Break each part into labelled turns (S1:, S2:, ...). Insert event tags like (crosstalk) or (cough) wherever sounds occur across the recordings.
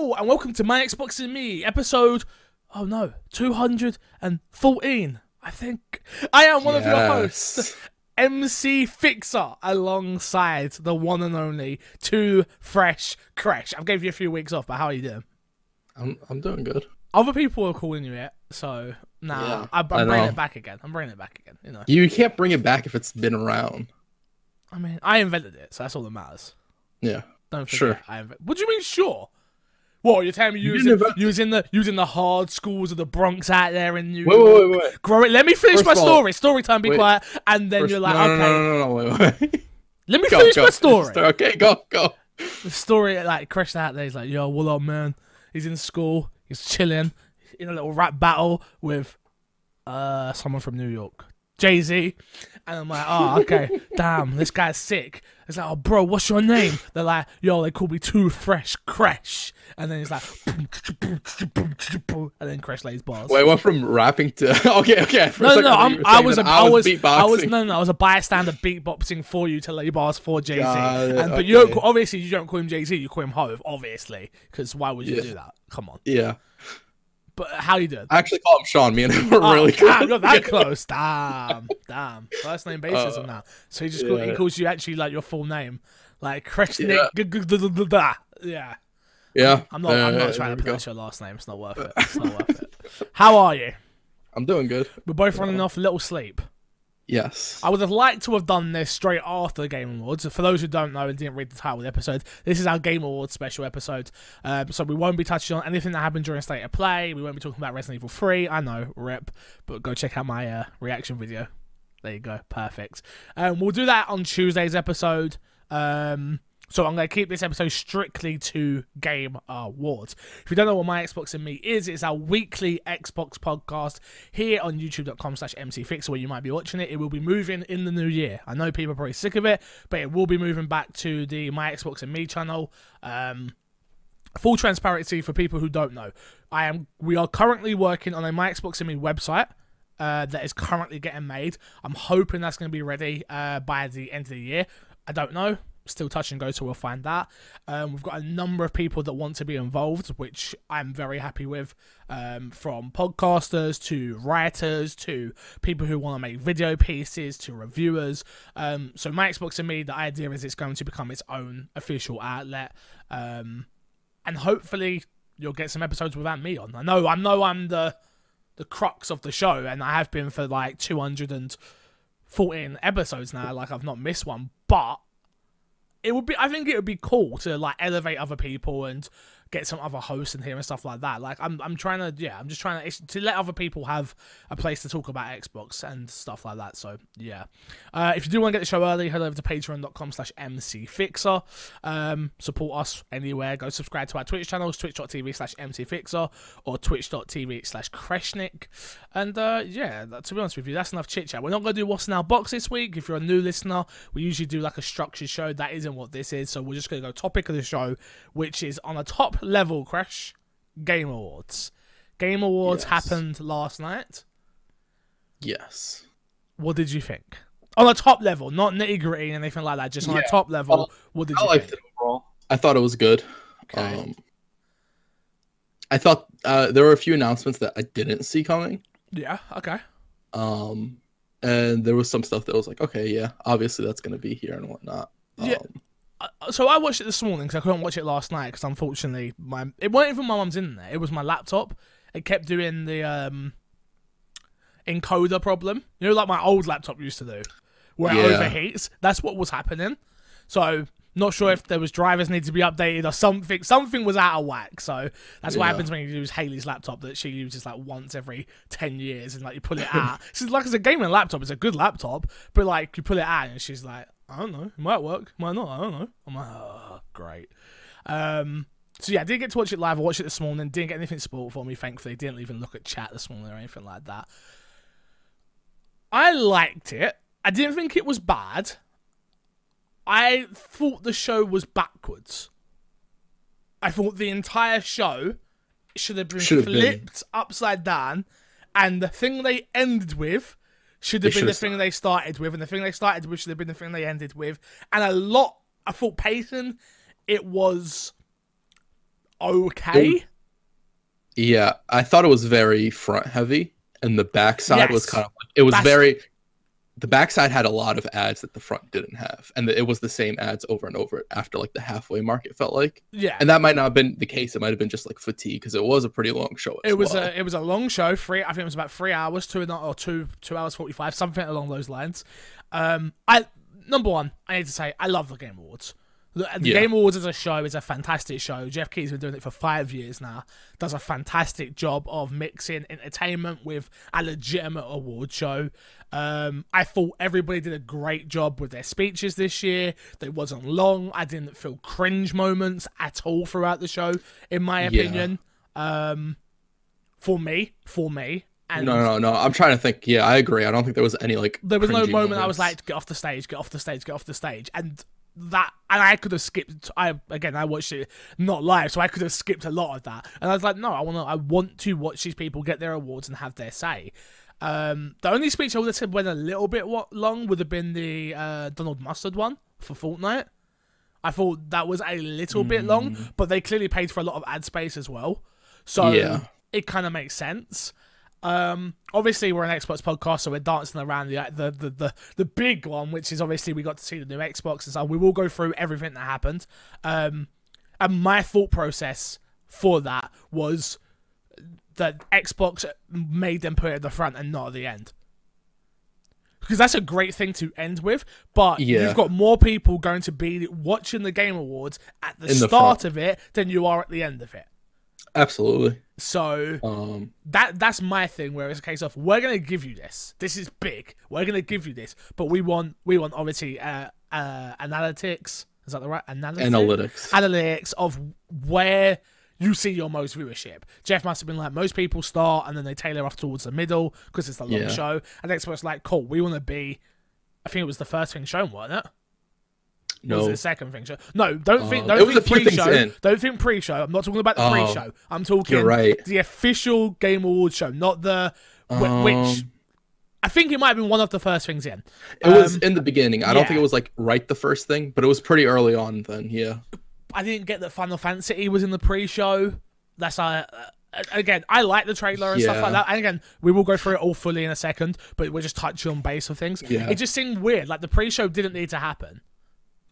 S1: Hello and welcome to My Xbox and Me, episode oh no, 214, I think. I am one of your hosts, MC Fixer, alongside the one and only Too Fresh Crash. I've gave you a few weeks off, but how are you doing?
S2: I'm I'm doing good.
S1: Other people are calling you it, so now
S2: Yeah,
S1: I'm,
S2: I
S1: bringing
S2: know.
S1: it back again. I'm bringing it back again. You know,
S2: You can't bring it back if it's been around.
S1: I mean, I invented it, so that's all that matters.
S2: Yeah.
S1: Don't forget,
S2: Sure.
S1: I invented. What do you mean, sure? What you're telling me you,
S2: You
S1: was in,
S2: invent-
S1: you was in the you was in the hard schools of the Bronx out there in New
S2: Wait,
S1: York?
S2: wait, wait, wait.
S1: Grow it. Let me finish
S2: First
S1: my
S2: of all-
S1: story. Story time. Be
S2: Wait.
S1: quiet. And then
S2: First-
S1: you're like,
S2: no, no,
S1: okay.
S2: no, no, no, no, wait, wait. (laughs)
S1: Let me
S2: Go,
S1: finish
S2: go.
S1: my (laughs) story.
S2: Okay, go, go.
S1: The story, like Chris out there, he's like, yo, what up, man? He's in school. He's chilling in a little rap battle with uh someone from New York, Jay Z. And I'm like, oh, okay, damn, this guy's sick. It's like, oh, bro, what's your name? They're like, yo, they call me Too Fresh Crash. And then he's like, and then Crash lays bars.
S2: Wait, went from rapping to (laughs) okay, okay. For
S1: No, no, no. I'm, I was, a, I was, I was, no, no, I was a bystander beatboxing for you to lay bars for Jay Z. And But you don't, obviously you don't call him Jay Z, you call him Hove, obviously, because why would you
S2: Yeah.
S1: do that? Come on.
S2: Yeah,
S1: But how you doing?
S2: I actually call him Sean. Me and him are
S1: Oh,
S2: really good.
S1: you're that (laughs) close. Damn, damn. First name basis
S2: Uh,
S1: on that. So he just call, he calls you actually like your full name, like Kreshnik.
S2: Yeah.
S1: Yeah.
S2: Yeah,
S1: I'm not. I'm
S2: uh,
S1: not trying to pronounce your last name. It's not worth it. It's not worth (laughs) it. How are you?
S2: I'm doing good.
S1: We're both running off a little sleep.
S2: Yes.
S1: I would have liked to have done this straight after the Game Awards. For those who don't know and didn't read the title of the episode, this is our Game Awards special episode. Um, so we won't be touching on anything that happened during State of Play. We won't be talking about Resident Evil 3. I know, rip. But go check out my uh, reaction video. There you go. Perfect. Um, we'll do that on Tuesday's episode. Um, so I'm going to keep this episode strictly to Game Awards. If you don't know what My Xbox and Me is, it's our weekly Xbox podcast here on youtube.com slash mcfixer where you might be watching it. It will be moving in the new year. I know people are probably sick of it, but it will be moving back to the My Xbox and Me channel. Um, full transparency for people who don't know. I am we are currently working on a My Xbox and Me website. Uh, that is currently getting made. I'm hoping that's going to be ready uh, by the end of the year. I don't know. Still touch and go, so we'll find that. Um, we've got a number of people that want to be involved, which I'm very happy with. Um, from podcasters to writers to people who want to make video pieces to reviewers. Um, so my Xbox and me, the idea is it's going to become its own official outlet. Um, and hopefully you'll get some episodes without me on. I know I know I'm the the crux of the show and I have been for like 214 episodes now like I've not missed one but it would be I think it would be cool to like elevate other people and get some other hosts in here and stuff like that. Like I'm I'm trying to yeah I'm just trying to to let other people have a place to talk about Xbox and stuff like that. So yeah. Uh, if you do want to get the show early head over to patreon.com slash mcfixer. Um, support us anywhere. Go subscribe to our Twitch channels twitch.tv slash mcfixer or twitch.tv slash kreshnik and uh, yeah to be honest with you that's enough chit chat we're not going to do what's in our box this week. If you're a new listener we usually do like a structured show. That isn't what this is. So we're just going to go topic of the show which is on a top level crash game awards game awards
S2: Yes.
S1: happened last night
S2: Yes.
S1: what did you think on a top level not nitty gritty and anything like that just on a top level what did
S2: I
S1: you
S2: liked
S1: think
S2: it overall. I thought it was good.
S1: Okay.
S2: Um, I thought uh, there were a few announcements that I didn't see coming.
S1: yeah okay
S2: Um, and there was some stuff that was like, okay, yeah, obviously that's gonna be here and whatnot.
S1: Yeah.
S2: Um,
S1: Uh, so I watched it this morning because I couldn't watch it last night because unfortunately my it wasn't even my mum's in there. It was my laptop. It kept doing the um encoder problem. You know, like my old laptop used to do, where it overheats. That's what was happening. So not sure if there was drivers need to be updated or something. Something was out of whack. So that's what
S2: Yeah.
S1: happens when you use Haley's laptop that she uses like once every ten years, and like you pull it out. (laughs) She's like, it's a gaming laptop. It's a good laptop, but like you pull it out, and she's like, I don't know, it might work, might not. I don't know. I'm like, oh, great. Um, so yeah, I didn't get to watch it live. I watched it this morning. Didn't get anything spoiled for me, thankfully. Didn't even look at chat this morning or anything like that. I liked it. I didn't think it was bad. I thought the show was backwards. I thought the entire show should have been
S2: Should have been.
S1: flipped upside down, and the thing they ended with should have
S2: They
S1: been the thing they started with, and the thing they started with should have been the thing they ended with. And a lot, I thought Payton, it was okay.
S2: Oh, yeah, I thought it was very front heavy, and the backside was kind of it was
S1: That's-
S2: very. The backside had a lot of ads that the front didn't have, and it was the same ads over and over after like the halfway mark. It felt like,
S1: yeah.
S2: and that might not have been the case. It might have been just like fatigue because it was a pretty long show.
S1: It was
S2: well.
S1: a it was a long show. Three, I think it was about three hours, two or two two hours forty five, something along those lines. Um, I number one, I need to say I love the Game Awards. The, the
S2: Yeah.
S1: Game Awards as a show is a fantastic show. Jeff Key's been doing it for five years now. Does a fantastic job of mixing entertainment with a legitimate award show. Um, I thought everybody did a great job with their speeches this year. They wasn't long. I didn't feel cringe moments at all throughout the show, in my
S2: Yeah.
S1: opinion. Um, for me, for me, and
S2: no, no, no. I'm trying to think. Yeah, I agree. I don't think there was any like.
S1: there was no moment I was like, get off the stage, get off the stage, get off the stage, and that, and I could have skipped. I again, I watched it not live, so I could have skipped a lot of that. And I was like, no, I want to, I want to watch these people get their awards and have their say. Um, the only speech I would have said went a little bit long would have been the uh, Donald Mustard one for Fortnite. I thought that was a little bit long, but they clearly paid for a lot of ad space as well, so
S2: Yeah.
S1: it kind of makes sense. Um, obviously we're an Xbox podcast, so we're dancing around the, the the the the big one, which is obviously we got to see the new Xbox and stuff. We will go through everything that happened. Um, and my thought process for that was that Xbox made them put it at the front and not at the end. Because that's a great thing to end with, but
S2: Yeah.
S1: you've got more people going to be watching the Game Awards at the
S2: In
S1: start
S2: front.
S1: of it than you are at the end of it.
S2: Absolutely.
S1: So
S2: Um,
S1: that that's my thing where it's a case of we're gonna give you this. This is big. We're gonna give you this, but we want we want obviously uh, uh, analytics. Is that the right analytics?
S2: analytics.
S1: Analytics of where you see your most viewership. Jeff must have been like most people start and then they tailor off towards the middle because it's the long
S2: Yeah.
S1: show. And Xbox like cool. We want to be. I think it was the first thing shown, wasn't it? Or was it
S2: no.
S1: the second thing show? No, don't think.
S2: Uh,
S1: Don't
S2: it was
S1: think
S2: a few things
S1: pre-show. Don't think pre-show. I'm not talking about the
S2: Oh,
S1: pre-show. I'm talking
S2: right.
S1: the official Game Awards show, not the wh- which
S2: Um,
S1: I think it might have been one of the first things in.
S2: It was
S1: Um,
S2: in the beginning. I don't think it was like right the first thing, but it was pretty early on then. Yeah.
S1: I didn't get that Final Fantasy was in the pre-show. That's uh, uh, again, I like the trailer and stuff like that. And again, we will go through it all fully in a second, but we're just touching on base of things.
S2: Yeah.
S1: It just seemed weird. Like the pre-show didn't need to happen.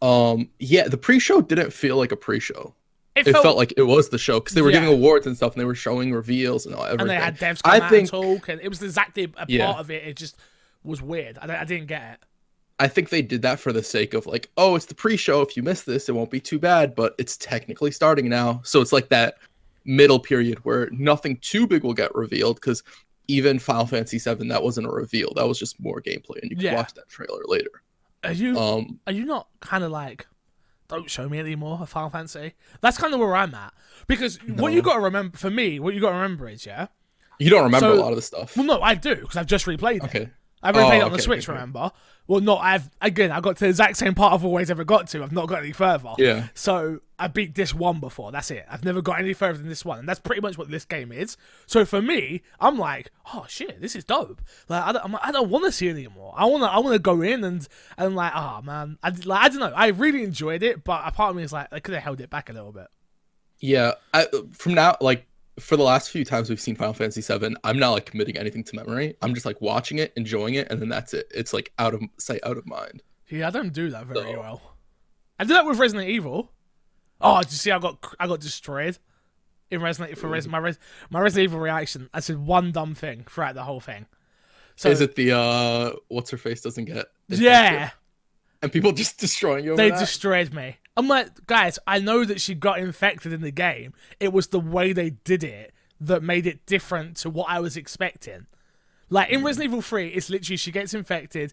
S2: Um. Yeah. The pre-show didn't feel like a pre-show.
S1: It,
S2: It
S1: felt,
S2: felt, like it was the show because they were
S1: Yeah.
S2: giving awards and stuff, and they were showing reveals and all everything.
S1: and they had devs
S2: I
S1: out
S2: think-
S1: and talk, and it was exactly a
S2: Yeah.
S1: part of it. It just was weird. I, I didn't get it.
S2: I think they did that for the sake of like, oh, it's the pre-show. If you miss this, it won't be too bad. But it's technically starting now, so it's like that middle period where nothing too big will get revealed because even Final Fantasy VII that wasn't a reveal. That was just more gameplay, and you can
S1: Yeah.
S2: watch that trailer later.
S1: Are you
S2: Um.
S1: are you not kind of like don't show me anymore of Final Fantasy? That's kind of where I'm at because what you
S2: No.
S1: got to remember for me, what you got to remember is yeah.
S2: You don't remember
S1: So-
S2: a lot of the stuff.
S1: Well, no, I do because I've just replayed it.
S2: Okay.
S1: I've replayed
S2: Oh,
S1: it on the Switch.
S2: okay.
S1: Remember? Well, no, I've again I got to the exact same part I've always ever got to. I've not got any further.
S2: Yeah.
S1: So I beat this one before. That's it. I've never got any further than this one, and that's pretty much what this game is. So for me, I'm like, oh shit, this is dope. Like I don't, I'm- I don't want to see it anymore. I want to, I want to go in and and like, oh man, I like I don't know. I really enjoyed it, but a part of me is like, I could have held it back a little bit.
S2: Yeah. I, from now, like for the last few times we've seen Final Fantasy VII, I'm not like committing anything to memory. I'm just like watching it, enjoying it, and then that's it. It's like out of sight, out of mind.
S1: Yeah, I don't do that very
S2: So-
S1: well. I did that with Resident Evil. Oh, did you see? I got I got destroyed in Resident for Res, my Res, my Resident Evil reaction. I said one dumb thing throughout the whole thing. So
S2: Is it the uh what's her face doesn't get
S1: yeah,
S2: and people just destroying you
S1: they
S2: that?
S1: destroyed me. I'm like, guys, I know that she got infected in the game. It was the way they did it that made it different to what I was expecting. Like in Resident Evil 3, it's literally she gets infected,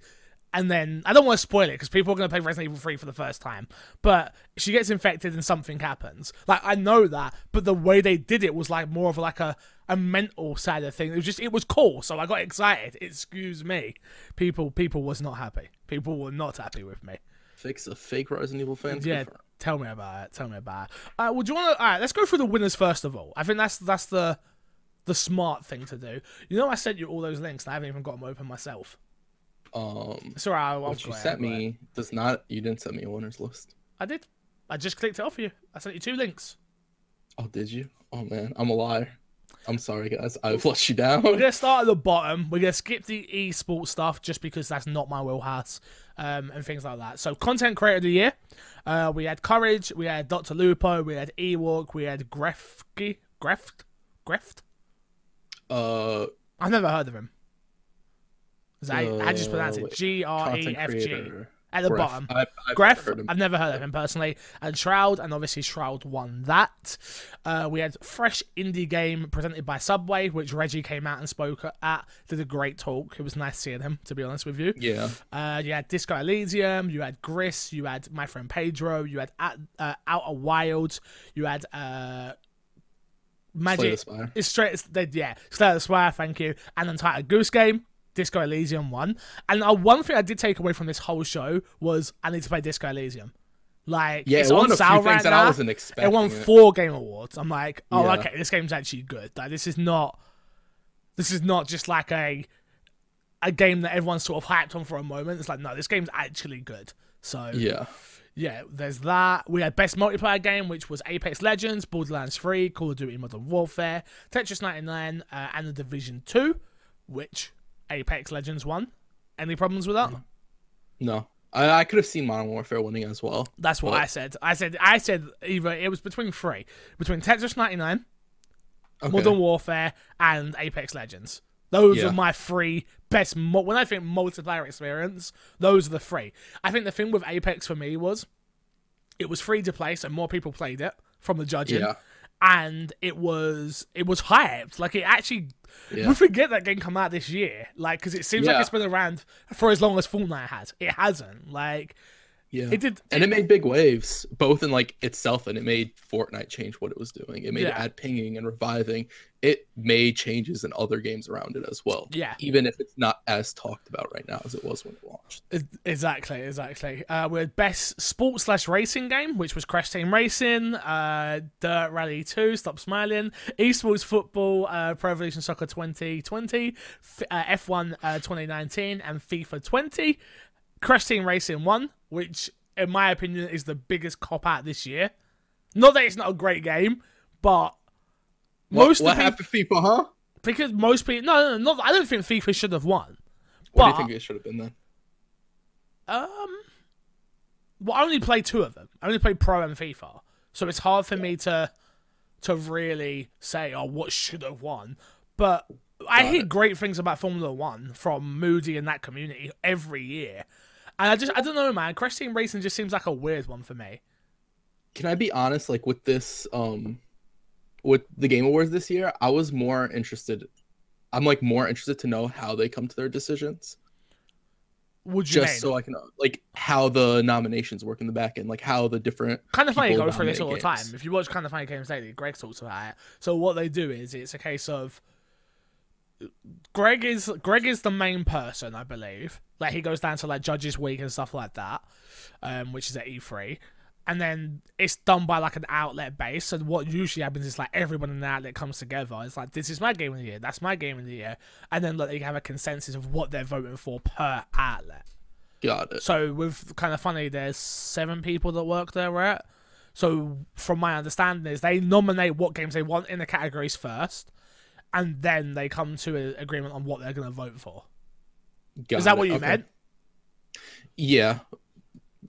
S1: and then I don't want to spoil it because people are going to play Resident Evil 3 for the first time. But she gets infected and something happens. Like I know that, but the way they did it was like more of like a a mental side of thing. It was just it was cool, so I got excited. Excuse me, people people was not happy. People were not happy with me.
S2: fix a fake Resident Evil fans.
S1: Yeah, tell me about it. Tell me about it. Uh, well, do you want to? All right, let's go through the winners first of all. I think that's that's the the smart thing to do. You know, I sent you all those links, and I haven't even got them open myself.
S2: Um,
S1: Sorry, I, I'll
S2: what you sent me does not. You didn't send me a winners list.
S1: I did. I just clicked it off for you. I sent you two links.
S2: Oh, did you? Oh man, I'm a liar. I'm sorry, guys. I've (laughs) let you down.
S1: We're gonna start at the bottom. We're gonna skip the esports stuff just because that's not my wheelhouse, um, and things like that. So, content creator of the year, uh, we had Courage, we had Doctor Lupo, we had Ewok, we had Grefki, Greft, Greft.
S2: Uh,
S1: I've never heard of him. That how do you pronounce
S2: Uh,
S1: it? G R E F G at the
S2: Gref.
S1: bottom.
S2: I've, I've
S1: Gref,
S2: heard.
S1: I've never heard of him personally, and Shroud, and obviously Shroud won that. Uh, we had fresh indie game presented by Subway, which Reggie came out and spoke at. Did a great talk. It was nice seeing him, to be honest with you.
S2: Yeah.
S1: Uh, you had Disco Elysium, you had Gris, you had My Friend Pedro, you had at, uh, Outer Wilds, you had uh,
S2: Slay
S1: Magic.
S2: the Spire.
S1: It's straight. It's, they, yeah, Slay the Spire. Thank you. And Untitled Goose Game. Disco Elysium won. And uh, one thing I did take away from this whole show was I need to play Disco Elysium. Like,
S2: Yeah,
S1: it's
S2: it won
S1: on
S2: a few
S1: sale
S2: things
S1: right
S2: that
S1: now.
S2: I wasn't expecting.
S1: It won
S2: it.
S1: four game awards. I'm like, oh,
S2: Yeah.
S1: okay, this game's actually good. Like, this is not. This is not just like a a game that everyone's sort of hyped on for a moment. It's like, no, this game's actually good. So
S2: Yeah.
S1: yeah, there's that. We had best multiplayer game, which was Apex Legends, Borderlands 3, Call of Duty Modern Warfare, Tetris 99, uh, and The Division 2, which Apex Legends won. Any problems with that?
S2: No. I, I could have seen Modern Warfare winning as well.
S1: That's what
S2: Well-
S1: I said. I said I said either it was between three, between Tetris 99,
S2: Okay.
S1: Modern Warfare, and Apex Legends. Those
S2: Yeah.
S1: are my three best. Mu- when I think multiplayer experience, those are the three. I think the thing with Apex for me was, it was free to play, so more people played it from the judging,
S2: Yeah.
S1: And it was it was hyped. Like it actually,
S2: Yeah.
S1: we forget that game come out this year, like because it seems like it's been around for as long as Fortnite has. It hasn't. Like
S2: Yeah.
S1: it did.
S2: and it made big waves, both in like itself and it made Fortnite change what it was doing. It made
S1: Yeah.
S2: add pinging and reviving. It made changes in other games around it as well.
S1: Yeah.
S2: Even if it's not as talked about right now as it was when it launched.
S1: Exactly, exactly. Uh, we had best sports slash racing game, which was Crash Team Racing, uh, Dirt Rally 2, Stop Smiling, Esports Football, uh, Pro Evolution Soccer 2020, F- uh, F1 uh, 2019, and FIFA 20. Crash Team Racing won, which, in my opinion, is the biggest cop out this year. Not that it's not a great game, but
S2: What,
S1: most
S2: what happened to FIFA, huh?
S1: because most people no, no, no, not, I don't think FIFA should have won.
S2: What do
S1: But-
S2: you think it should have been then?
S1: Um, well, I only played two of them. I only played Pro and FIFA, so it's hard for me to to really say, oh, what should have won. But I hear great things about Formula One from Moody and that community every year, and I just I don't know, man. Crash Team Racing just seems like a weird one for me.
S2: Can I be honest? Like with this, um, with the Game Awards this year, I was more interested. I'm like more interested to know how they come to their decisions,
S1: Would you
S2: just
S1: mean?
S2: so I can like how the nominations work in the back end, like how the different
S1: kind of funny
S2: people
S1: go through this all the time. If you watch kind of funny games lately, Greg talks about it. So what they do is it's a case of Greg is Greg is the main person, I believe. Like he goes down to like Judges Week and stuff like that, um, which is at E3. And then it's done by like an outlet base. So what usually happens is like everyone in the outlet comes together. It's like this is my game of the year, that's my game of the year, and then like, they have a consensus of what they're voting for per outlet.
S2: got it.
S1: So with kind of funny, there's seven people that work there, right? So from my understanding, is they nominate what games they want in the categories first, and then they come to an agreement on what they're going to vote for.
S2: Got
S1: is that
S2: it.
S1: what you
S2: Okay.
S1: meant?
S2: Yeah,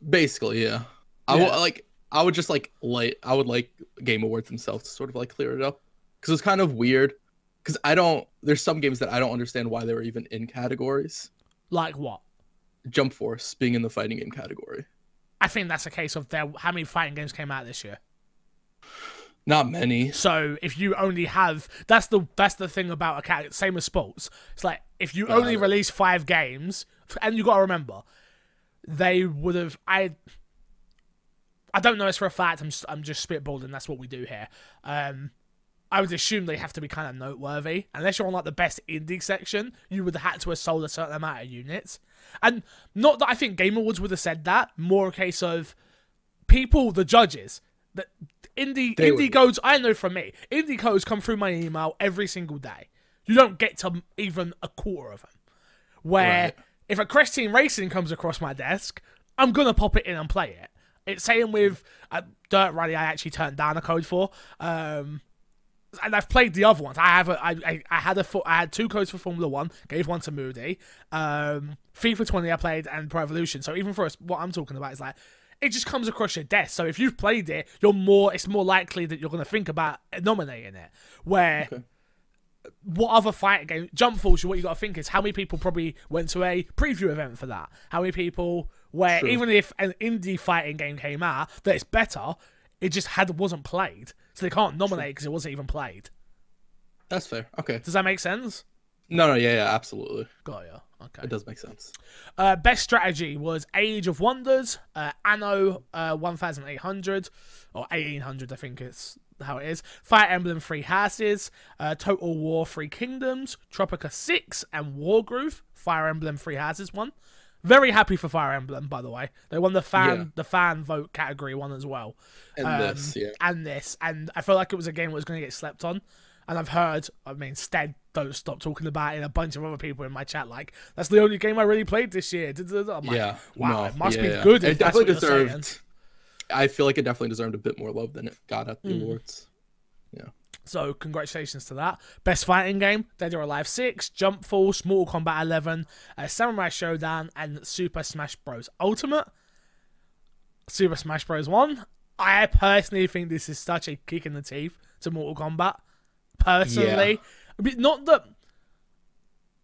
S2: basically, yeah. I
S1: Yeah.
S2: would like. I would just like like I would like Game Awards themselves to sort of like clear it up because it's kind of weird. Because I don't. There's some games that I don't understand why they were even in categories.
S1: Like what?
S2: Jump Force being in the fighting game category.
S1: I think that's a case of there. How many fighting games came out this year?
S2: Not many.
S1: So if you only have that's the that's the thing about a cat same as sports. It's like if you
S2: Got
S1: only release five games, and you got to remember, they would have I. I don't know this for a fact. I'm just, I'm just spitballing. That's what we do here. Um, I would assume they have to be kind of noteworthy. Unless you're on like the best indie section, you would have had to have sold a certain amount of units. And not that I think Game Awards would have said that. More a case of people, the judges, that indie
S2: They
S1: indie codes. I know from me, indie codes come through my email every single day. You don't get to even a quarter of them. Where
S2: Right.
S1: if a Crash Team Racing comes across my desk, I'm gonna pop it in and play it. It's same with uh, Dirt Rally. I actually turned down a code for. Um, and I've played the other ones. I have a, I, I, I had a I had two codes for Formula One. Gave one to Moody. Um, FIFA 20 I played and Pro Evolution. So even for us, what I'm talking about is like it just comes across your desk. So if you've played it, you're more. It's more likely that you're going to think about nominating it. Where
S2: Okay.
S1: what other fighting game? Jump Force. What you got to think is how many people probably went to a preview event for that. How many people where
S2: True.
S1: even if an indie fighting game came out that is better, it just had wasn't played, so they can't nominate because it wasn't even played.
S2: That's fair. Okay.
S1: Does that make sense?
S2: No, no, yeah, yeah, absolutely.
S1: Got ya. Okay.
S2: It does make sense.
S1: Uh, best strategy was Age of Wonders, uh, Anno uh, 1800 or 1800, I think it's how it is. Fire Emblem Three Houses, uh, Total War Three Kingdoms, Tropico 6, and Wargroove. Fire Emblem Three Houses won. Very happy for Fire Emblem, by the way. They won the fan
S2: Yeah.
S1: the fan vote category won as well.
S2: And
S1: Um,
S2: this, yeah.
S1: and this, and I felt like it was a game that was going to get slept on. And I've heard, I mean, Stead don't stop talking about it, and a bunch of other people in my chat like that's the only game I really played this year. Like,
S2: yeah.
S1: wow,
S2: no,
S1: it must
S2: yeah,
S1: be
S2: yeah.
S1: good.
S2: It definitely deserved. I feel like it definitely deserved a bit more love than it got at the
S1: Mm.
S2: awards. Yeah.
S1: So congratulations to that. Best fighting game: Dead or Alive Six, Jump Force, Mortal Kombat 11, uh, Samurai Showdown, and Super Smash Bros. Ultimate. Super Smash Bros. Won. I personally think this is such a kick in the teeth to Mortal Kombat. Personally, I mean, not that.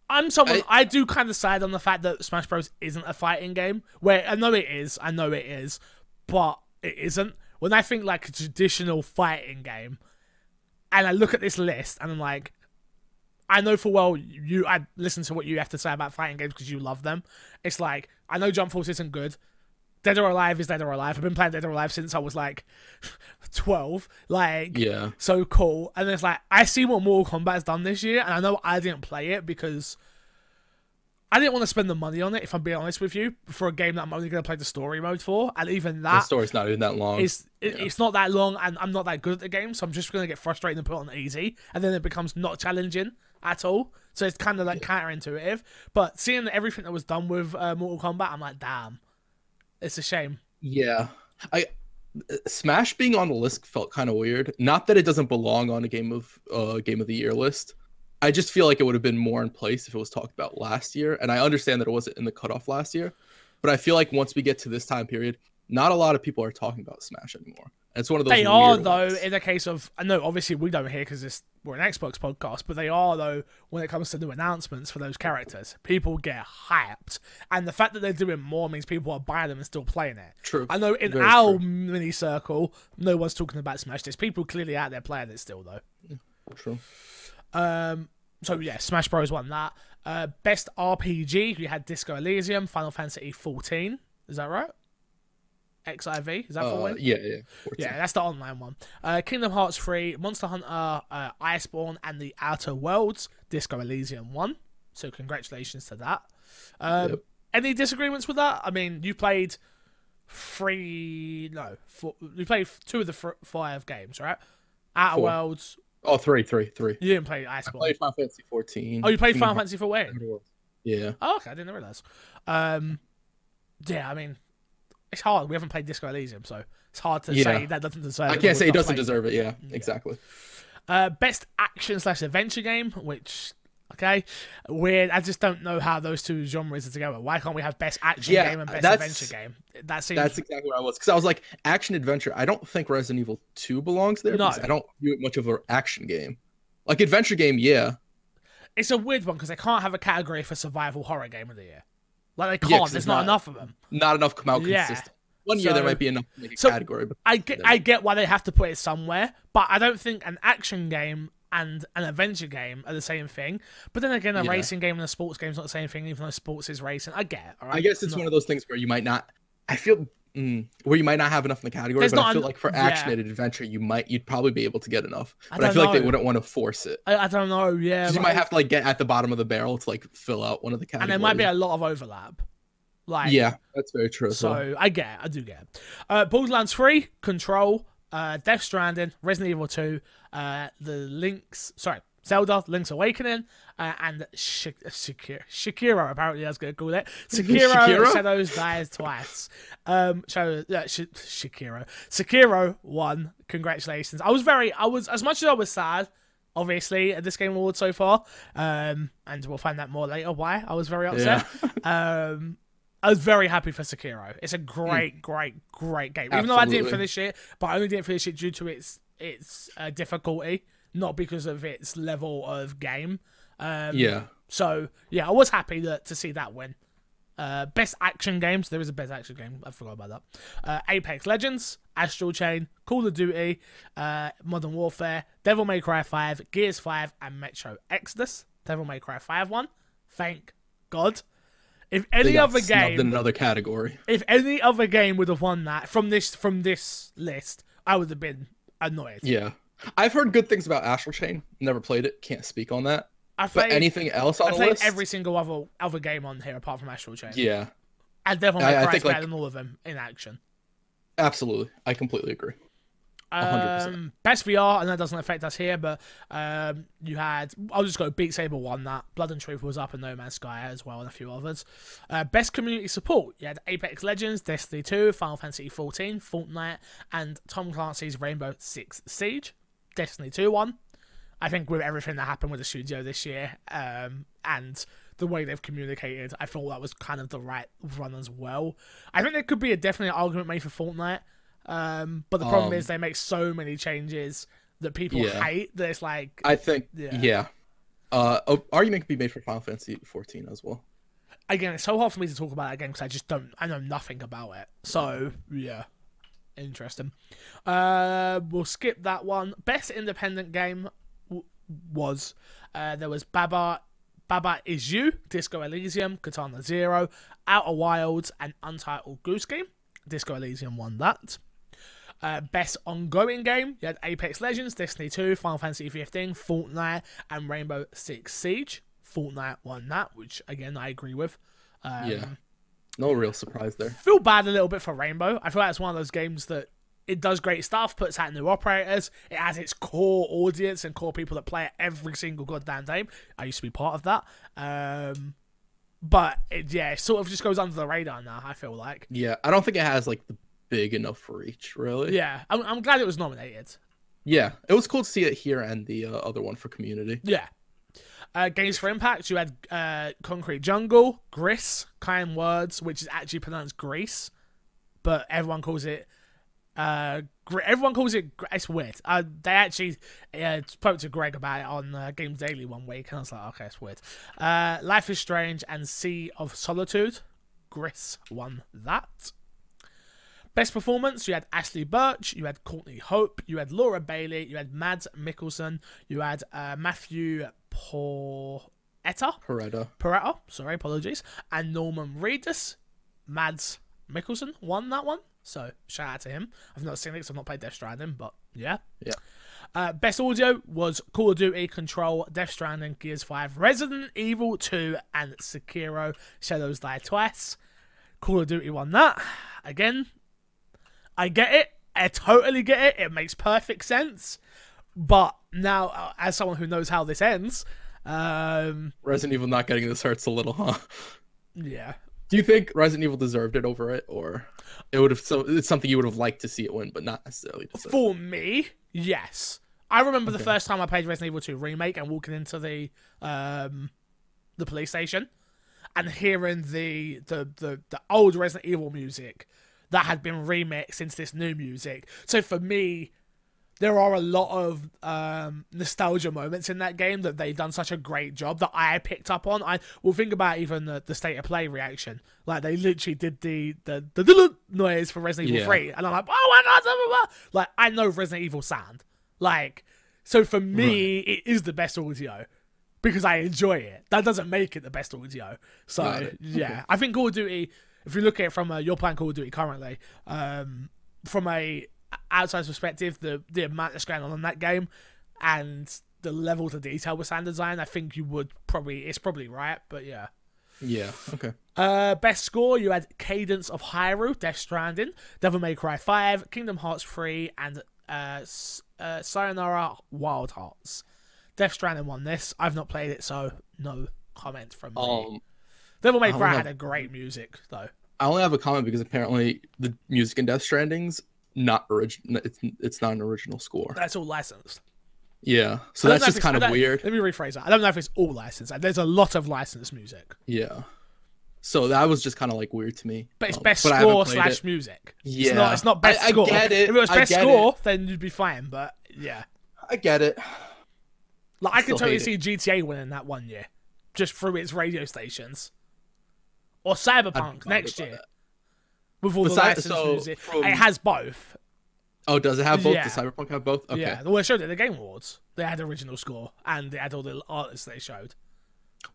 S1: I'm someone I, do kind of side on the fact that Smash Bros isn't a fighting game. Where I know it is, I know it is, but it isn't. When I think like a traditional fighting game, and I look at this list and I'm like, I know for well you. I listen to what you have to say about fighting games because you love them. It's like I know Jump Force isn't good. Dead or Alive is Dead or Alive. I've been playing Dead or Alive since I was like (laughs) twelve. Like
S2: Yeah.
S1: so cool. And it's like I see what Mortal Kombat has done this year, and I know I didn't play it because I didn't want to spend the money on it. If I'm being honest with you, for a game that I'm only going to play the story mode for, and even
S2: The
S1: that
S2: story's not even that long.
S1: it's it, it's not that long, and I'm not that good at the game, so I'm just gonna get frustrated and put it on easy, and then it becomes not challenging at all. So it's kind of like counterintuitive. But seeing everything that was done with uh, Mortal Kombat, I'm like, damn, it's a shame.
S2: Yeah, I Smash being on the list felt kind of weird. Not that it doesn't belong on a game of uh game of the year list. I just feel like it would have been more in place if it was talked about last year. And I understand that it wasn't in the cutoff last year, but I feel like once we get to this time period, not a lot of people are talking about Smash anymore. It's one of those.
S1: They are though
S2: ones.
S1: in the case of I know obviously we don't hear because we're an Xbox podcast, but they are though when it comes to new announcements for those characters. People get hyped, and the fact that they're doing more means people are buying them and still playing it.
S2: True.
S1: I know in
S2: Very
S1: our
S2: true.
S1: mini circle, no one's talking about Smash. There's people clearly out there playing it still though.
S2: True.
S1: Um, so yeah, Smash Bros won that. Uh, best RPG, we had Disco Elysium, Final Fantasy 14. Is that right? XIV, is that for
S2: Uh,
S1: win?
S2: yeah, yeah. 14.
S1: Yeah, that's the online one. Uh, Kingdom Hearts 3, Monster Hunter, uh, Iceborne, and the Outer Worlds. Disco Elysium won. So congratulations to that. Um,
S2: Yep.
S1: Any disagreements with that? I mean, you played three, no, four, you played two of the five games, right? Outer
S2: Four.
S1: Worlds.
S2: Oh, three, three, three.
S1: You didn't play Iceborne.
S2: I played Final Fantasy 14.
S1: oh, you played Final Fantasy 14.
S2: Hearts. Yeah.
S1: Oh, okay, I didn't realize. Um, yeah, I mean, it's hard. We haven't played Disco Elysium, so it's hard to
S2: Yeah.
S1: say that doesn't deserve.
S2: I can't say it doesn't
S1: played
S2: deserve it. Yeah, exactly.
S1: Uh, best action slash adventure game, which okay, weird. I just don't know how those two genres are together. Why can't we have best action
S2: Yeah,
S1: game and best adventure game? That seems
S2: That's exactly where I was because I was like action adventure. I don't think Resident Evil Two belongs there
S1: No.
S2: because I don't view it much of an action game. Like adventure game, yeah.
S1: it's a weird one because they can't have a category for survival horror game of the year. Like they
S2: Yeah,
S1: can't.
S2: 'cause
S1: There's not
S2: not-
S1: enough of them.
S2: Not enough come out
S1: Yeah.
S2: consistent. One year there might be enough to make a
S1: so-
S2: category, but
S1: I get, I get why they have to put it somewhere, but I don't think an action game and an adventure game are the same thing. But then again, a
S2: Yeah.
S1: racing game and a sports game is not the same thing, even though sports is racing. I get. Right?
S2: I guess it's
S1: No.
S2: one of those things where you might not. I feel mm, where you might not have enough in the category,
S1: There's
S2: but
S1: not
S2: I feel like for
S1: yeah.
S2: action and adventure, you might you'd probably be able to get enough. But I,
S1: don't
S2: feel like they wouldn't want to force it.
S1: I, I don't know. Yeah,
S2: you might have to like get at the bottom of the barrel to like fill out one of the categories.
S1: and there might be a lot of overlap. Like
S2: yeah, that's very true. as well.
S1: So I get, it, I do get. It. Uh, Borderlands Three, Control, uh, Death Stranding, Resident Evil Two, uh, the Links. Sorry, Zelda, Link's Awakening, uh, and Sh- Shakira, Shakira, apparently I was going to call it. Sekiro,
S2: Shakira?
S1: Shadows Dies Twice. Um, Shadow, yeah, Sh- Shakiro. Sekiro won. Congratulations. I was very, I was, as much as I was sad, obviously, at this Game Award so far, um, and we'll find out more later why I was very upset. (laughs) um, I was very happy for Sekiro. It's a great, great, great game. Even though I didn't finish it, but I only didn't finish it due to its its uh, difficulty, not because of its level of game. Um,
S2: Yeah.
S1: So yeah, I was happy that, to see that win. Uh, best action games. There is a best action game. I forgot about that. Uh, Apex Legends, Astral Chain, Call of Duty, uh, Modern Warfare, Devil May Cry 5, Gears 5, and Metro Exodus. Devil May Cry 5 won. Thank God. If any other game,
S2: in another category.
S1: if any other game would have won that from this from this list, I would have been annoyed.
S2: Yeah. I've heard good things about Astral Chain. Never played it. Can't speak on that.
S1: I
S2: But
S1: played,
S2: anything else on
S1: I
S2: the
S1: played every single other other game on here apart from Astral Chain.
S2: Yeah.
S1: And Devil
S2: I-
S1: May
S2: I
S1: Cry
S2: think,
S1: better
S2: like-
S1: than all of them in action.
S2: Absolutely. I completely agree. 100%.
S1: Um, best VR, and that doesn't affect us here, but um, you had. I'll just go. Beat Saber won that. Blood and Truth was up, and No Man's Sky as well, and a few others. Uh, best community support. You had Apex Legends, Destiny 2, Final Fantasy 14, Fortnite, and Tom Clancy's Rainbow Six Siege. Destiny 2 won. I think with everything that happened with the studio this year, um, and the way they've communicated, I thought that was kind of the right run as well. I think there could be a definite argument made for Fortnite, um, but the problem
S2: Um,
S1: is they make so many changes that people
S2: Yeah.
S1: hate that it's like
S2: I think,
S1: Yeah.
S2: yeah. Uh, argument could be made for Final Fantasy 14 as well.
S1: again, it's so hard for me to talk about that game because I just don't, I know nothing about it. So yeah, interesting. Uh, we'll skip that one. Best independent game was uh, there was Baba. Baba is you, Disco Elysium, Katana Zero, Outer Wilds, and Untitled Goose Game. Disco Elysium won that. Uh, best ongoing game, you had Apex Legends, Destiny 2, Final Fantasy 15, Fortnite, and Rainbow Six Siege. Fortnite won that, which again I agree with. Um,
S2: Yeah. No real surprise there.
S1: Feel bad a little bit for Rainbow. I feel like it's one of those games that it does great stuff, puts out new operators. It has its core audience and core people that play it every single goddamn game. I used to be part of that. Um, but it, yeah, it sort of just goes under the radar now. I feel like.
S2: Yeah, I don't think it has like the big enough reach, really.
S1: Yeah, I'm, I'm glad it was nominated.
S2: Yeah, it was cool to see it here and the uh, other one for Community.
S1: Yeah. Uh, games for Impact, you had uh, Concrete Jungle, Gris, Kind Words, which is actually pronounced Grease, but everyone calls it. Uh, everyone calls it. It's weird. Uh, they actually uh, spoke to Greg about it on uh, Games Daily one week, and I was like, okay, it's weird. Uh, Life is Strange and Sea of Solitude. Gris won that. Best performance, you had Ashley Burch, you had Courtney Hope, you had Laura Bailey, you had Mads Mikkelsen, you had uh, Matthew Porretta,
S2: Peretta.
S1: Porretta, sorry, apologies, and Norman Reedus. Mads Mikkelsen won that one, so shout out to him. I've not seen it 'cause I've not played Death Stranding, but yeah.
S2: Yeah.
S1: Uh, best audio was Call of Duty, Control, Death Stranding, Gears 5, Resident Evil 2, and Sekiro Shadows Die Twice. Call of Duty won that. Again, I get it. I totally get it. It makes perfect sense. But now, uh, as someone who knows how this ends, um,
S2: Resident Evil not getting this hurts a little, huh?
S1: yeah.
S2: Do you think Resident Evil deserved it over it, or it would have? So it's something you would have liked to see it win, but not necessarily. Deserved.
S1: For me, yes. I remember the first time I played Resident Evil 2 remake and walking into the um the police station and hearing the the the, the old Resident Evil music that had been remixed into this new music. So for me, there are a lot of um, nostalgia moments in that game that they've done such a great job that I picked up on. I will think about even the, the state of play reaction. Like they literally did the the the, the noise for Resident Evil
S2: Yeah.
S1: 3, and I'm like, oh my god, blah, blah, blah. like I know Resident Evil sound. Like so for me, it is the best audio because I enjoy it. That doesn't make it the best audio. So
S2: it.
S1: yeah,
S2: Okay.
S1: I think Call of Duty. If you look at it from a, you're playing Call of Duty currently, um, from a outside perspective, the the amount that's going on in that game and the level to detail with sound design, I think you would probably it's probably right. But yeah.
S2: Yeah. Okay.
S1: Uh, best score, you had Cadence of Hyrule, Death Stranding, Devil May Cry 5, Kingdom Hearts 3, and uh, uh, Sayonara Wild Hearts. Death Stranding won this. I've not played it, so no comment from me.
S2: Um,
S1: Devil May Cry
S2: know.
S1: had a great music though.
S2: I only have a comment because apparently the music in Death Stranding's not original. It's it's not an original score.
S1: That's all licensed.
S2: Yeah, so that's just kind of weird.
S1: Let me rephrase that. I don't know if it's all licensed. There's a lot of licensed music,
S2: Yeah, so that was just kind of like weird to me.
S1: but it's
S2: Um,
S1: best score slash
S2: it.
S1: music.
S2: Yeah,
S1: It's not. It's not best
S2: I, I
S1: score.
S2: get it.
S1: If it was best score,
S2: it.
S1: then you'd be fine. But yeah,
S2: I get it.
S1: like I can
S2: Still
S1: totally see GTA winning that one year, just through its radio stations, or Cyberpunk next year
S2: that.
S1: With all the licensed
S2: so
S1: music.
S2: from-
S1: It has both.
S2: Oh, does it have both?
S1: Yeah.
S2: Does Cyberpunk have both? Okay.
S1: Yeah, well, they showed it at the Game Awards. They had original score and they had all the artists they showed.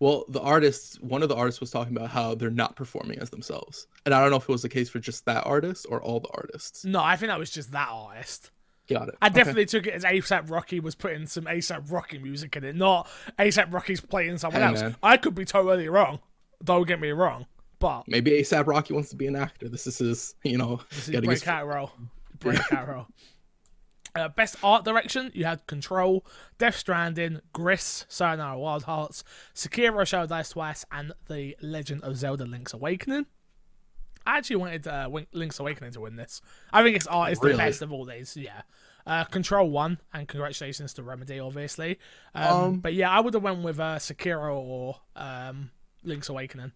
S2: Well, the artists, one of the artists was talking about how they're not performing as themselves, and I don't know if it was the case for just that artist or all the artists.
S1: No, I think that was just that artist.
S2: Got it.
S1: I
S2: Okay.
S1: definitely took it as ASAP Rocky was putting some ASAP Rocky music in it, not ASAP Rocky's playing someone
S2: Hey,
S1: else.
S2: man.
S1: I could be totally wrong. Don't get me wrong, but
S2: maybe ASAP Rocky wants to be an actor. This is his, you know,
S1: this is
S2: getting his
S1: breakout role. Breakout role. Uh, best art direction, you had Control, Death Stranding, Gris, Sayonara Wild Hearts, Sekiro Shadows Die Twice, and The Legend of Zelda Link's Awakening. I actually wanted uh, Link's Awakening to win this. I think its art is the best of all these, yeah. Uh, Control won, and congratulations to Remedy, obviously. Um,
S2: Um,
S1: but yeah, I would have went with uh, Sekiro or um, Link's Awakening.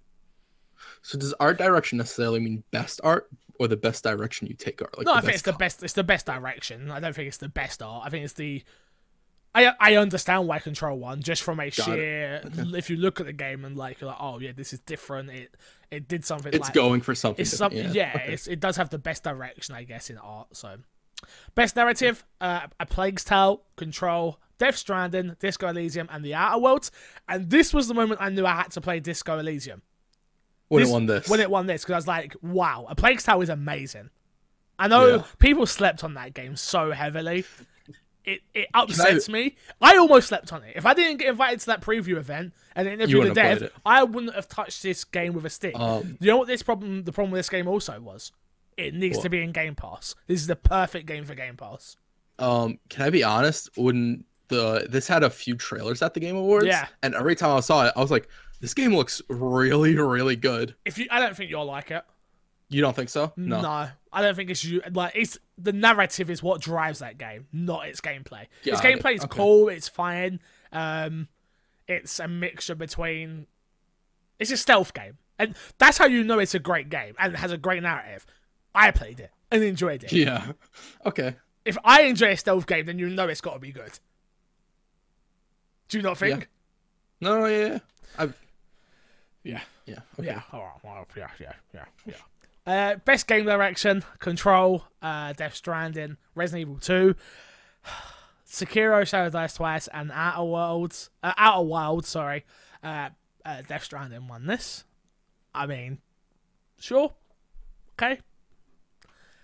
S2: So does art direction necessarily mean best art or the best direction you take art? Like
S1: no, I think it's the best. It's the best direction. I don't think it's the best art. I think it's the. I I understand why Control won just from a
S2: Got
S1: sheer. If you look at the game and like you're like, oh yeah, this is different. It it did something.
S2: It's
S1: like,
S2: going for something.
S1: It's something. Yeah,
S2: Okay.
S1: it's, it does have the best direction, I guess, in art. So, best narrative: uh, A Plague's Tale, Control, Death Stranding, Disco Elysium, and The Outer Worlds. And this was the moment I knew I had to play Disco Elysium
S2: when
S1: this-
S2: it won this.
S1: when it won this because I was like, wow, A Plague's Tale is amazing. I know
S2: Yeah.
S1: people slept on that game so heavily. It it upsets me. I almost slept on it. If I didn't get invited to that preview event and interview the dev. I wouldn't have touched this game with a stick.
S2: Um,
S1: you know what this problem? The problem with this game also was. It needs
S2: What?
S1: to be in Game Pass. This is the perfect game for Game Pass.
S2: um, can I be honest? When the this had a few trailers at the Game Awards,
S1: Yeah.
S2: and every time I saw it, I was like, this game looks really, really good.
S1: If you, I don't think you'll like it.
S2: You don't think so?
S1: No, no. I don't think it's you. Like it's the narrative is what drives that game, not its gameplay. its
S2: Got it.
S1: gameplay is
S2: Okay.
S1: cool. It's fine. Um, it's a mixture between. It's a stealth game, and that's how you know it's a great game and it has a great narrative. I played it and enjoyed it.
S2: Yeah. (laughs) Okay.
S1: If I enjoy a stealth game, then you know it's got to be good. Do you not think?
S2: No, no, yeah, yeah. I've,
S1: Yeah.
S2: yeah. Okay.
S1: Yeah. All right. Well, yeah. Yeah. Yeah. Yeah. Uh, best game direction: Control, uh, Death Stranding, Resident Evil Two, (sighs) Sekiro: Shadows Die Twice, and Outer Worlds. Uh, Outer Wilds, sorry. Uh, uh, Death Stranding won this. I mean, sure. Okay.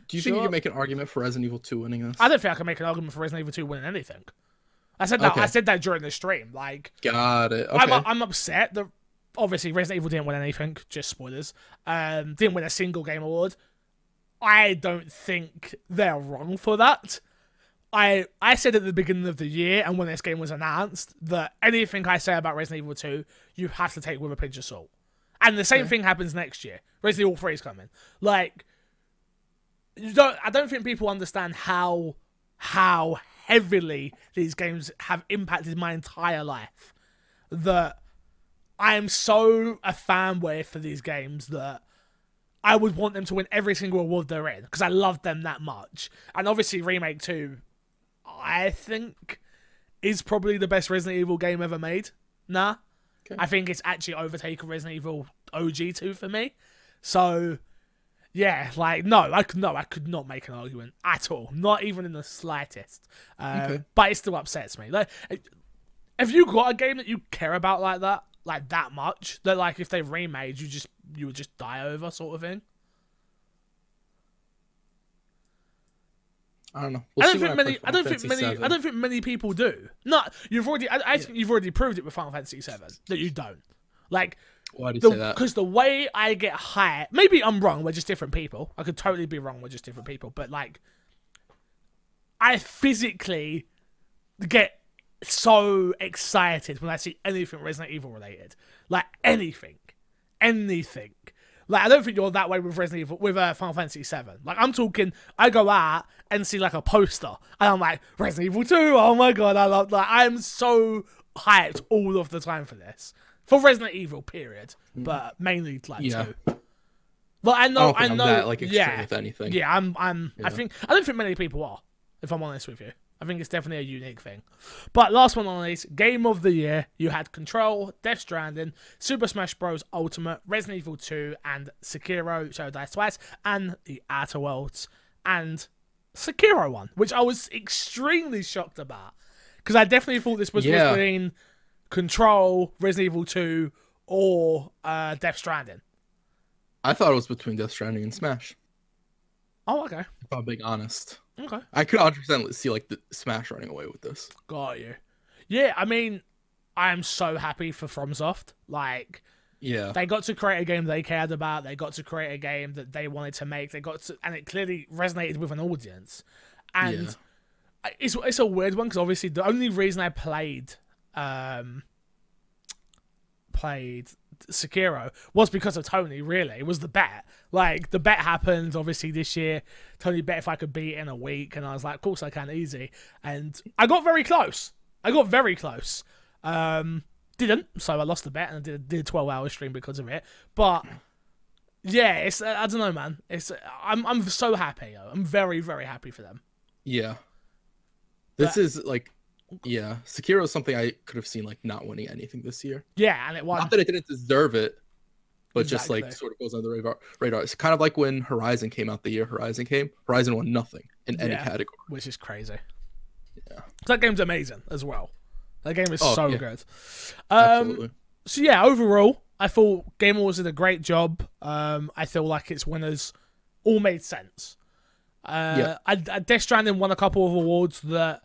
S2: Do you think you can make an argument for Resident Evil 2 winning this?
S1: I don't think I can make an argument for Resident Evil Two winning anything. I said that.
S2: Okay.
S1: I said that during the stream. Like,
S2: Got it. Okay.
S1: I'm, I'm upset that obviously Resident Evil didn't win anything. Just spoilers. Um, didn't win a single game award. I don't think they're wrong for that. I I said at the beginning of the year and when this game was announced that anything I say about Resident Evil 2, you have to take with a pinch of salt. And the same
S2: Okay.
S1: thing happens next year. Resident Evil 3 is coming. Like you don't I don't think people understand how how heavily these games have impacted my entire life. That I am so a fanboy for these games that I would want them to win every single award they're in because I love them that much. And obviously, Remake 2, I think, is probably the best Resident Evil game ever made. Nah.
S2: Okay.
S1: I think it's actually overtaken Resident Evil OG 2 for me. So, yeah, like, no, I could, no, I could not make an argument at all. Not even in the slightest. Um,
S2: Okay.
S1: But it still upsets me. Like, have you got a game that you care about like that? Like that much? That like if they remade you just you would just die over sort of thing?
S2: I don't know.
S1: I
S2: We'll
S1: don't think many I don't think many I don't think many people do. No, you've already I, I think you've already proved it with Final Fantasy VII that you don't. Like
S2: Why do you say that?
S1: because the, way I get high, maybe I'm wrong. We're just different people. I could totally be wrong. We're just different people. But like, I physically get so excited when I see anything Resident Evil related. Like anything, anything. Like I don't think you're that way with Resident Evil with uh, Final Fantasy Seven. Like I'm talking, I go out and see like a poster, and I'm like Resident Evil Two. Oh my god, I love like I'm so hyped all of the time for this for Resident Evil. Period, but mainly like
S2: Yeah.
S1: two. Well, I
S2: I
S1: know, I,
S2: I'm
S1: know,
S2: that like
S1: yeah,
S2: with anything.
S1: yeah. I'm, I'm. I think I don't think many people are. If I'm honest with you, I think it's definitely a unique thing. But last won on the list, game of the year. You had Control, Death Stranding, Super Smash Bros. Ultimate, Resident Evil 2, and Sekiro: Shadows Die Twice, and the Outer Worlds, and Sekiro one, which I was extremely shocked about because I definitely thought this was
S2: Yeah.
S1: between Control, Resident Evil 2, or uh, Death Stranding.
S2: I thought it was between Death Stranding and Smash.
S1: Oh, okay,
S2: If I'm being honest,
S1: okay.
S2: I could 100% see like the Smash running away with this.
S1: Got you. Yeah, I mean, I am so happy for FromSoft. Like,
S2: Yeah,
S1: they got to create a game they cared about. They got to create a game that they wanted to make. They got to, and it clearly resonated with an audience. And
S2: Yeah.
S1: It's it's a weird one because obviously the only reason I played, um, played Sekiro was because of Tony. Really, it was the bet. Like the bet happened obviously this year. Tony bet if I could beat in a week, and I was like, of course I can, easy. And I got very close. I got very close. Um, didn't, so I lost the bet and I did, did a twelve hour stream because of it. But yeah, it's uh, I don't know, man. It's I'm I'm so happy. Though. I'm very very happy for them.
S2: yeah. This is like, yeah, Sekiro is something I could have seen like not winning anything this year.
S1: Yeah, and it won.
S2: Not that it didn't deserve it, but just like sort of goes under the radar. Radar. It's kind of like when Horizon came out the year Horizon came. Horizon won nothing in any
S1: Yeah.
S2: category.
S1: which is crazy.
S2: Yeah.
S1: That game's amazing as well. That game is
S2: Oh,
S1: so
S2: yeah.
S1: good. Um,
S2: Absolutely.
S1: so yeah, overall, I thought Game Awards did a great job. Um, I feel like its winners all made sense. Uh,
S2: Yeah.
S1: I, I, Death Stranding won a couple of awards that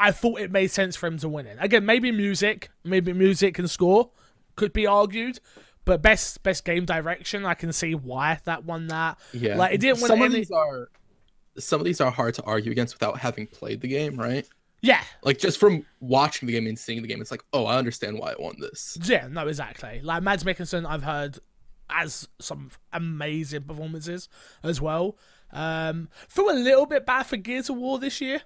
S1: I thought it made sense for him to win it. Again, maybe music, maybe music and score could be argued, but best best game direction, I can see why that won that.
S2: Yeah.
S1: like, it didn't win
S2: some of
S1: any-
S2: these are some of these are hard to argue against without having played the game, right?
S1: Yeah,
S2: Like just from watching the game and seeing the game, it's like, oh, I understand why it won this.
S1: Yeah, no, exactly. Like Mads Mikkelsen, I've heard as some amazing performances as well. Um, feel a little bit bad for Gears of War this year.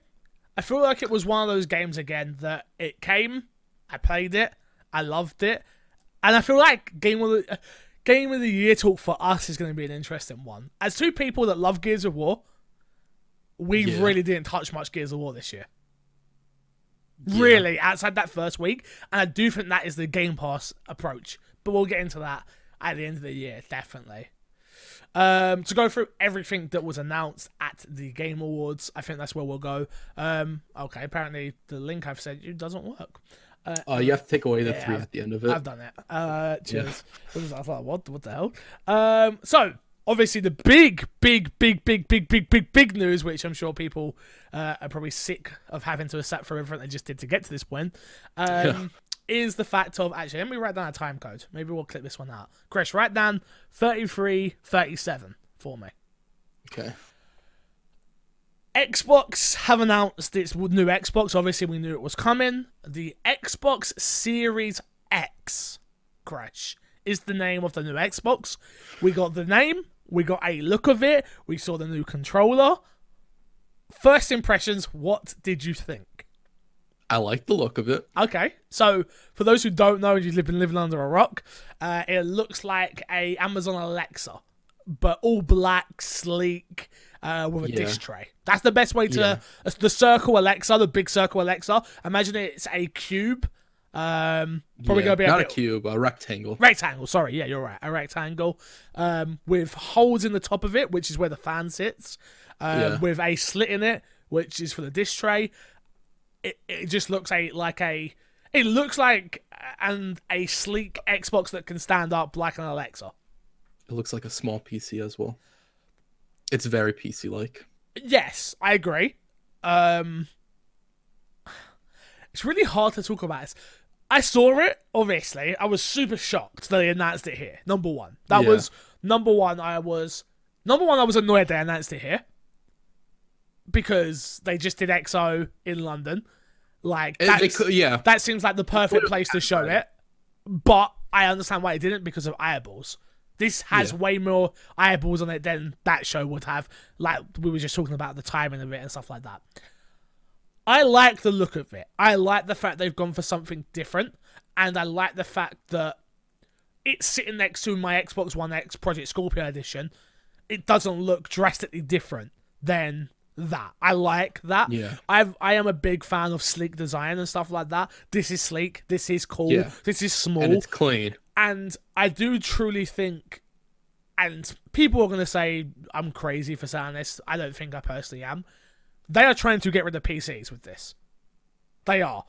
S1: I feel like it was one of those games again that it came, I played it, I loved it, and I feel like game of the uh, game of the year talk for us is going to be an interesting one. As two people that love Gears of War, we
S2: Yeah.
S1: really didn't touch much Gears of War this year
S2: Yeah.
S1: really outside that first week and i do think that is the game pass approach but we'll get into that at the end of the year definitely um to go through everything that was announced at the game awards i think that's where we'll go um okay apparently the link i've sent you doesn't work
S2: Uh, you have to take away the
S1: Yeah,
S2: three
S1: I've-
S2: at the end of it.
S1: I've done it. Uh, cheers. I was like, what? What the hell? Um, so obviously the big, big, big, big, big, big, big, big news, which I'm sure people uh, are probably sick of having to sat through everything they just did to get to this point, um,
S2: Yeah.
S1: Is the fact of actually let me write down a time code. Maybe we'll clip this one out. Chris, write down 3337 for me.
S2: Okay.
S1: Xbox have announced its new Xbox. Obviously, we knew it was coming. The Xbox Series X Crash is the name of the new Xbox. We got the name, we got a look of it, we saw the new controller. First impressions, what did you think?
S2: I like the look of it.
S1: Okay, so for those who don't know, and you've been living under a rock, uh, it looks like a Amazon Alexa, but all black, sleek, uh, with a
S2: Yeah.
S1: dish tray. That's the best way to
S2: Yeah.
S1: the circle Alexa, the big circle Alexa. Imagine it's a cube. Um, probably
S2: Yeah,
S1: gonna be a
S2: not
S1: bit
S2: a cube, a rectangle.
S1: rectangle. Sorry, yeah, you're right. A rectangle um, with holes in the top of it, which is where the fan sits, um, with a slit in it, which is for the dish tray. It it just looks a like a. It looks like and a sleek Xbox that can stand up like an Alexa.
S2: It looks like a small PC as well. It's very PC like.
S1: Yes, I agree. Um, it's really hard to talk about this. I saw it, obviously. I was super shocked that they announced it here. Number one. That
S2: Yeah.
S1: was number one. I was number one, I was annoyed they announced it here. Because they just did EXO in London. Like
S2: It- they
S1: that's-
S2: could- yeah,
S1: that seems like the perfect place to show it. But I understand why it didn't because of eyeballs. This has
S2: Yeah.
S1: way more eyeballs on it than that show would have. Like we were just talking about the timing of it and stuff like that. I like the look of it. I like the fact they've gone for something different, and I like the fact that it's sitting next to my Xbox One X Project Scorpio edition. It doesn't look drastically different than that. I like that.
S2: Yeah.
S1: I've I am a big fan of sleek design and stuff like that. This is sleek. This is cool.
S2: Yeah.
S1: This is small
S2: and it's clean.
S1: and I do truly think, and people are going to say I'm crazy for saying this. I don't think I personally am. They are trying to get rid of PCs with this. They are.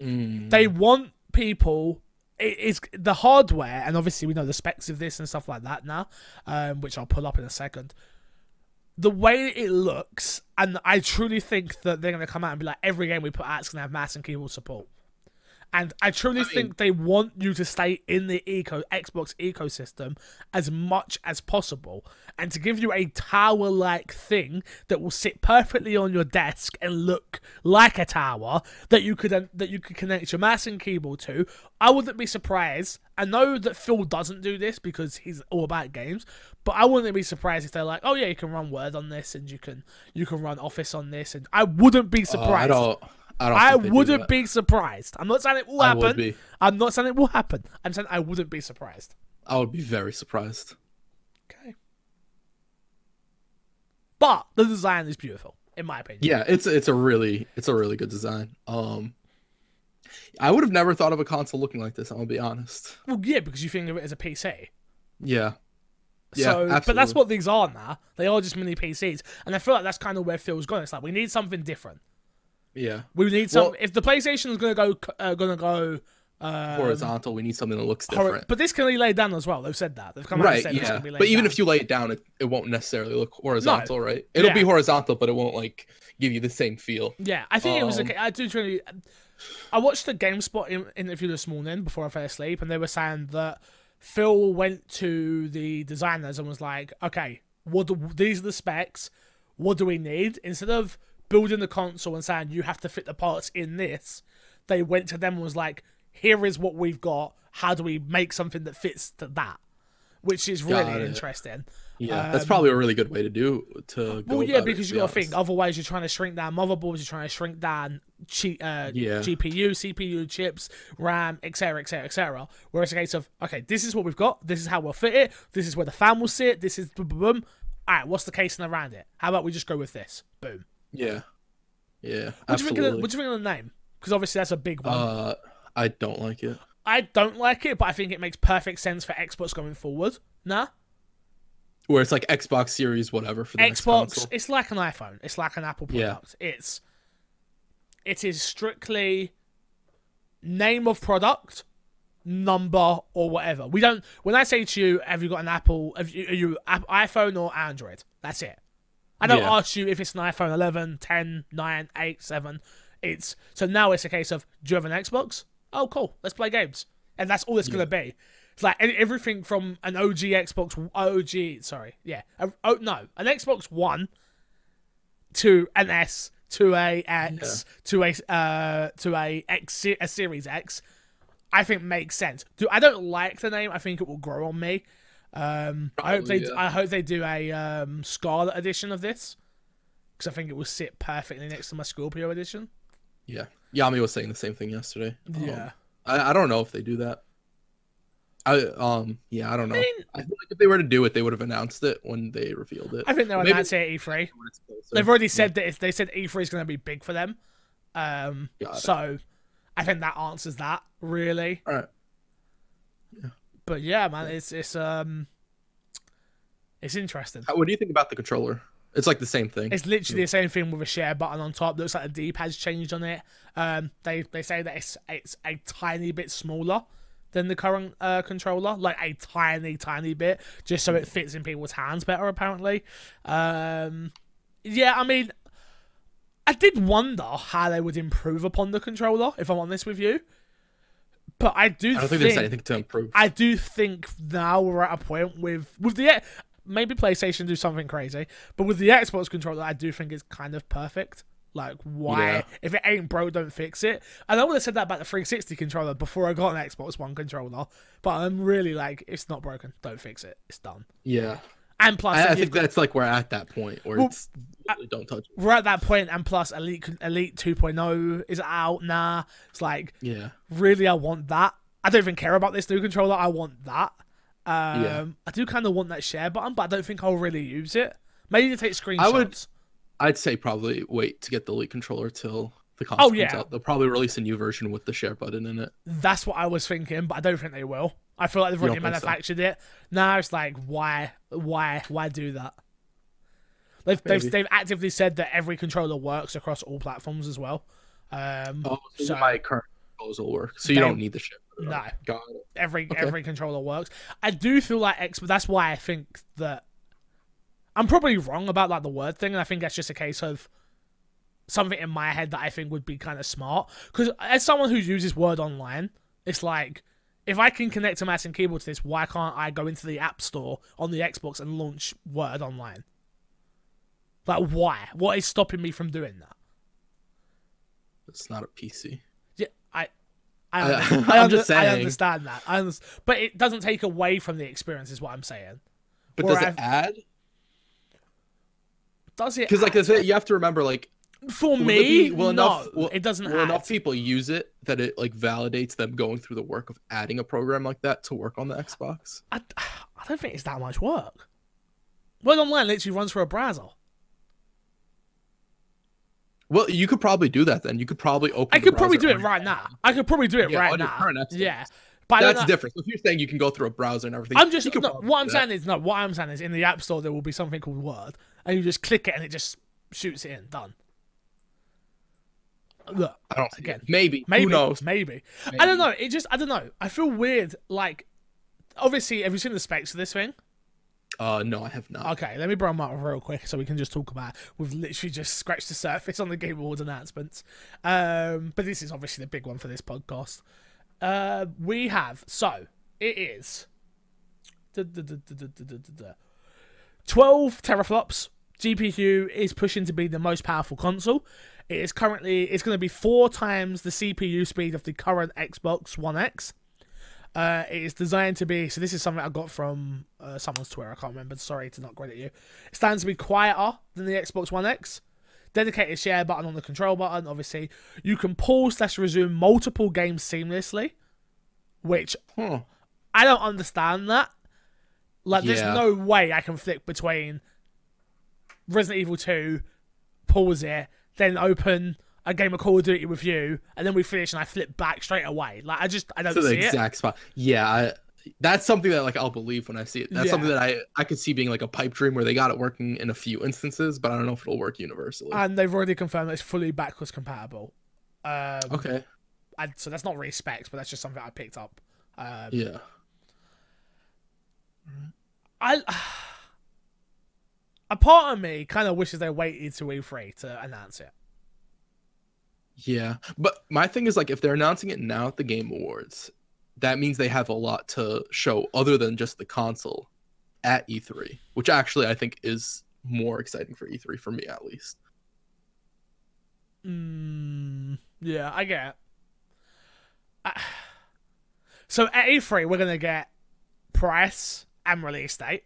S2: Mm.
S1: They want people. It is the hardware, and obviously we know the specs of this and stuff like that now, um, which I'll pull up in a second. The way it looks, and I truly think that they're going to come out and be like, every game we put out is going to have mouse and keyboard support. And I truly think they want you to stay in the eco Xbox ecosystem as much as possible, and to give you a tower-like thing that will sit perfectly on your desk and look like a tower that you could that you could connect your mouse and keyboard to. I wouldn't be surprised. I know that Phil doesn't do this because he's all about games, but I wouldn't be surprised if they're like, "Oh yeah, you can run Word on this, and you can you can run Office on this," and I wouldn't be
S2: Uh,
S1: surprised.
S2: I don't. I.
S1: I
S2: think they do
S1: wouldn't be surprised. I'm not saying it will
S2: I
S1: happen. I'm not saying it will happen. I'm saying I wouldn't be surprised.
S2: I would be very surprised.
S1: Okay. But the design is beautiful, in my opinion.
S2: Yeah, it's it's a really it's a really good design. Um, I would have never thought of a console looking like this. I'm gonna be honest.
S1: Well, yeah, because you think of it as a PC.
S2: Yeah, Yeah,
S1: so, but that's what these are now. They are just mini PCs, and I feel like that's kind of where Phil's gone. It's like we need something different.
S2: Yeah.
S1: We need some.
S2: Well-
S1: if the PlayStation is going to go, uh, to go uh,
S2: Horizontal. We need something that looks different.
S1: but this can be laid down as well. They've said that. They've come out and said
S2: Yeah.
S1: can be laid
S2: But even if you lay it down, it, it won't necessarily look horizontal, right? It'll
S1: Yeah.
S2: be horizontal, but it won't like give you the same feel.
S1: Yeah, I think it was.
S2: Um,
S1: Okay. I do. I watched the GameSpot in- interview this morning before I fell asleep, and they were saying that Phil went to the designers and was like, "Okay, what do, these are the specs. What do we need?" Instead of building the console and saying you have to fit the parts in this, they went to them and was like, "Here is what we've got. How do we make something that fits to that?" Which is really interesting.
S2: Yeah, that's probably a really good way to do to. Go
S1: Um, Well, yeah,
S2: it,
S1: because
S2: to
S1: you got to think. Otherwise, you're trying to shrink down motherboards. You're trying to shrink down chi- uh,
S2: Yeah.
S1: GPU, CPU chips, RAM, etc., etc., etc. Where it's a case of okay, this is what we've got. This is how we'll fit it. This is where the fan will sit. This is boom, boom, boom. All right, what's the casing around it? How about we just go with this? Boom.
S2: Yeah, yeah,
S1: What do you think? Of the, what do you think of the name? Because obviously that's a big one.
S2: uh, I don't like it.
S1: I don't like it, but I think it makes perfect sense for Xbox going forward. Nah,
S2: Where it's like Xbox Series, whatever for the next
S1: Xbox, it's like an iPhone. It's like an Apple
S2: Yeah.
S1: product. It's it is strictly name of product, number or whatever. We don't. When I say to you, "Have you got an Apple? Have you, are you iPhone or Android?" That's it. I don't
S2: Yeah.
S1: ask you if it's an iPhone 11, 10, 9, 8, 7. It's so now it's a case of do you have an Xbox? Oh, cool. Let's play games, and that's all it's gonna be. It's like everything from an OG Xbox, OG, sorry, yeah, oh no, an Xbox One to an S to a X to a uh to a X a Series X, I think makes sense. Do I don't like the name. I think it will grow on me. Um, I hope they
S2: yeah.
S1: I hope they do a um Scarlett edition of this because I think it will sit perfectly next to my Scorpio edition.
S2: Yeah, Yami was saying the same thing yesterday. Um,
S1: Yeah.
S2: I, I don't know if they do that. I um yeah I don't know. I,
S1: mean-
S2: feel like if they were to do it, they would have announced it when they revealed it.
S1: I think they'll announce it at E3.
S2: When it's closer.
S1: They've already said that if they said E3 is going to be big for them. Um, so I think that answers that really.
S2: All right.
S1: But yeah, man, it's it's um, it's interesting.
S2: What do you think about the controller? It's like the same thing.
S1: It's literally the same thing with a share button on top. Looks like the D-pad's changed on it. Um, they they say that it's it's a tiny bit smaller than the current uh, controller, like a tiny tiny bit, just so it fits in people's hands better. Apparently, um, yeah. I mean, I did wonder how they would improve upon the controller. If I'm honest with you, but I do
S2: I don't think, there's anything to improve.
S1: I do think now we're at a point with with the maybe PlayStation do something crazy, but with the Xbox controller, I do think it's kind of perfect. Like, why?
S2: Yeah.
S1: If it ain't broke, don't fix it. And I would have said that about the 360 controller before I got an Xbox One controller, but I'm really like, it's not broken, don't fix it. It's done.
S2: Yeah,
S1: And plus,
S2: I, I think that's like we're at that point where
S1: Well,
S2: it's literally don't touch. it.
S1: we're at that point, and plus, Elite Elite 2.0 is out now. It's like,
S2: Yeah,
S1: really, I want that. I don't even care about this new controller. I want that. Um,
S2: Yeah.
S1: I do kind of want that share button, but I don't think I'll really use it. Maybe to take screenshots.
S2: I would- I'd say probably wait to get the Elite controller till the console
S1: Oh, yeah.
S2: comes out. They'll probably release a new version with the share button in it.
S1: That's what I was thinking, but I don't think they will. I feel like they've already
S2: don't so?
S1: manufactured it. Now it's like, why, why, why do that? They've, they've they've actively said that every controller works across all platforms as well. Um,
S2: Oh, so,
S1: So-
S2: my current proposal work. So you
S1: They-
S2: don't need the ship.
S1: No.
S2: got it.
S1: every
S2: Okay.
S1: every controller works. I do feel like X, but that's why I think that I'm probably wrong about like the word thing, and I think that's just a case of something in my head that I think would be kind of smart. Because as someone who uses Word online, it's like if I can connect a mouse and keyboard to this, why can't I go into the App Store on the Xbox and launch Word online? Like, why? What is stopping me from doing that?
S2: It's not a PC.
S1: Yeah, I, I,
S2: I-
S1: under- (laughs) I, under- I understand that. I under- but it doesn't take away from the experience, is what I'm saying.
S2: But
S1: Or
S2: does
S1: I've-
S2: it add?
S1: Does it?
S2: Because like I said, you have to remember like
S1: for
S2: will
S1: me,
S2: be- will
S1: no,
S2: enough- will-
S1: it doesn't
S2: will
S1: add.
S2: enough people use it that it like validates them going through the work of adding a program like that to work on the Xbox.
S1: I, I don't think it's that much work. Word Online literally runs through a browser.
S2: Well, you could probably do that then. You could probably open.
S1: I could probably do it right now. I could probably do it
S2: Yeah,
S1: right now. Yeah, but
S2: That's different. So if you're saying you can go through a browser and everything,
S1: I'm just no, what I'm saying is no. What I'm saying is in the App Store there will be something called Word, and you just click it and it just shoots it in. Done. Look,
S2: I don't
S1: again.
S2: Maybe.
S1: Maybe.
S2: Who knows?
S1: Maybe. maybe. I don't know. It just. I don't know. I feel weird. Like, obviously, have you seen the specs of this thing?
S2: Uh, no, I have not.
S1: Okay, let me bring them up real quick so we can just talk about. It. We've literally just scratched the surface on the Game Awards announcements, um, but this is obviously the big one for this podcast. Uh, we have so it is twelve teraflops. GPU is pushing to be the most powerful console. It is currently it's going to be four times the CPU speed of the current Xbox One X. Uh, it is designed to be so. This is something I got from uh, someone's Twitter. I can't remember. Sorry to not credit you. It stands to be quieter than the Xbox One X. Dedicated share button on the control button. Obviously, you can pause slash resume multiple games seamlessly, which
S2: Huh.
S1: I don't understand that. Like, there's no way I can flick between Resident Evil 2, pause it, then open a game of Call of Duty with you, and then we finish and I flip back straight away. Like, I just, I don't
S2: To the
S1: see it.
S2: exact spot. Yeah, I, that's something that like I'll believe when I see it. That's
S1: Yeah.
S2: something that I I could see being like a pipe dream where they got it working in a few instances, but I don't know if it'll work universally.
S1: And they've already confirmed that it's fully backwards compatible. Um,
S2: okay.
S1: and so that's not really specs, but that's just something I picked up. Um,
S2: Yeah.
S1: I a part of me kind of wishes they waited to E3 to announce it.
S2: Yeah. But my thing is like if they're announcing it now at the Game Awards, that means they have a lot to show other than just the console at E3, which actually I think is more exciting for E3 for me at least.
S1: Mm, yeah, I get it. Uh, (sighs) so at E3, we're gonna get price and release date,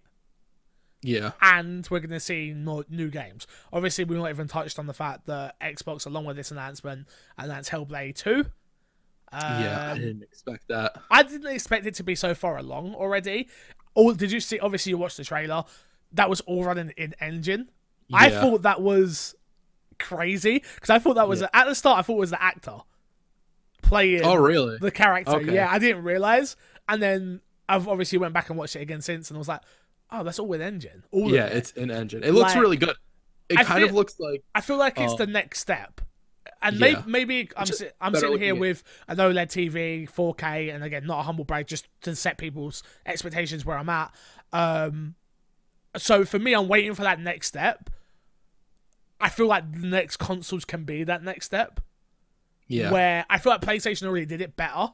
S2: Yeah.
S1: and we're gonna see more new games. Obviously, we've not even touched on the fact that Xbox, along with this announcement, announced Hellblade Two. Um,
S2: yeah, I didn't expect that.
S1: I didn't expect it to be so far along already. Oh, did you see? Obviously, you watched the trailer. That was all running in engine. I thought that was crazy because I thought that was
S2: Yeah.
S1: at the start. I thought it was the actor playing
S2: Oh, really?
S1: the character.
S2: Okay.
S1: Yeah, I didn't realize, and then I've obviously went back and watched it again since, and I was like, oh, that's all with engine. All
S2: Yeah,
S1: it.
S2: it's an engine. It looks
S1: Like,
S2: really good. It
S1: I
S2: kind of looks like
S1: I feel like it's
S2: Oh.
S1: the next step. And
S2: Yeah.
S1: maybe, maybe I'm, si- I'm sitting here
S2: looking at-
S1: with an OLED TV, 4K, and again, not a humble brag, just to set people's expectations where I'm at. Um, so for me, I'm waiting for that next step. I feel like the next consoles can be that next step.
S2: yeah.
S1: Where I feel like PlayStation already did it better.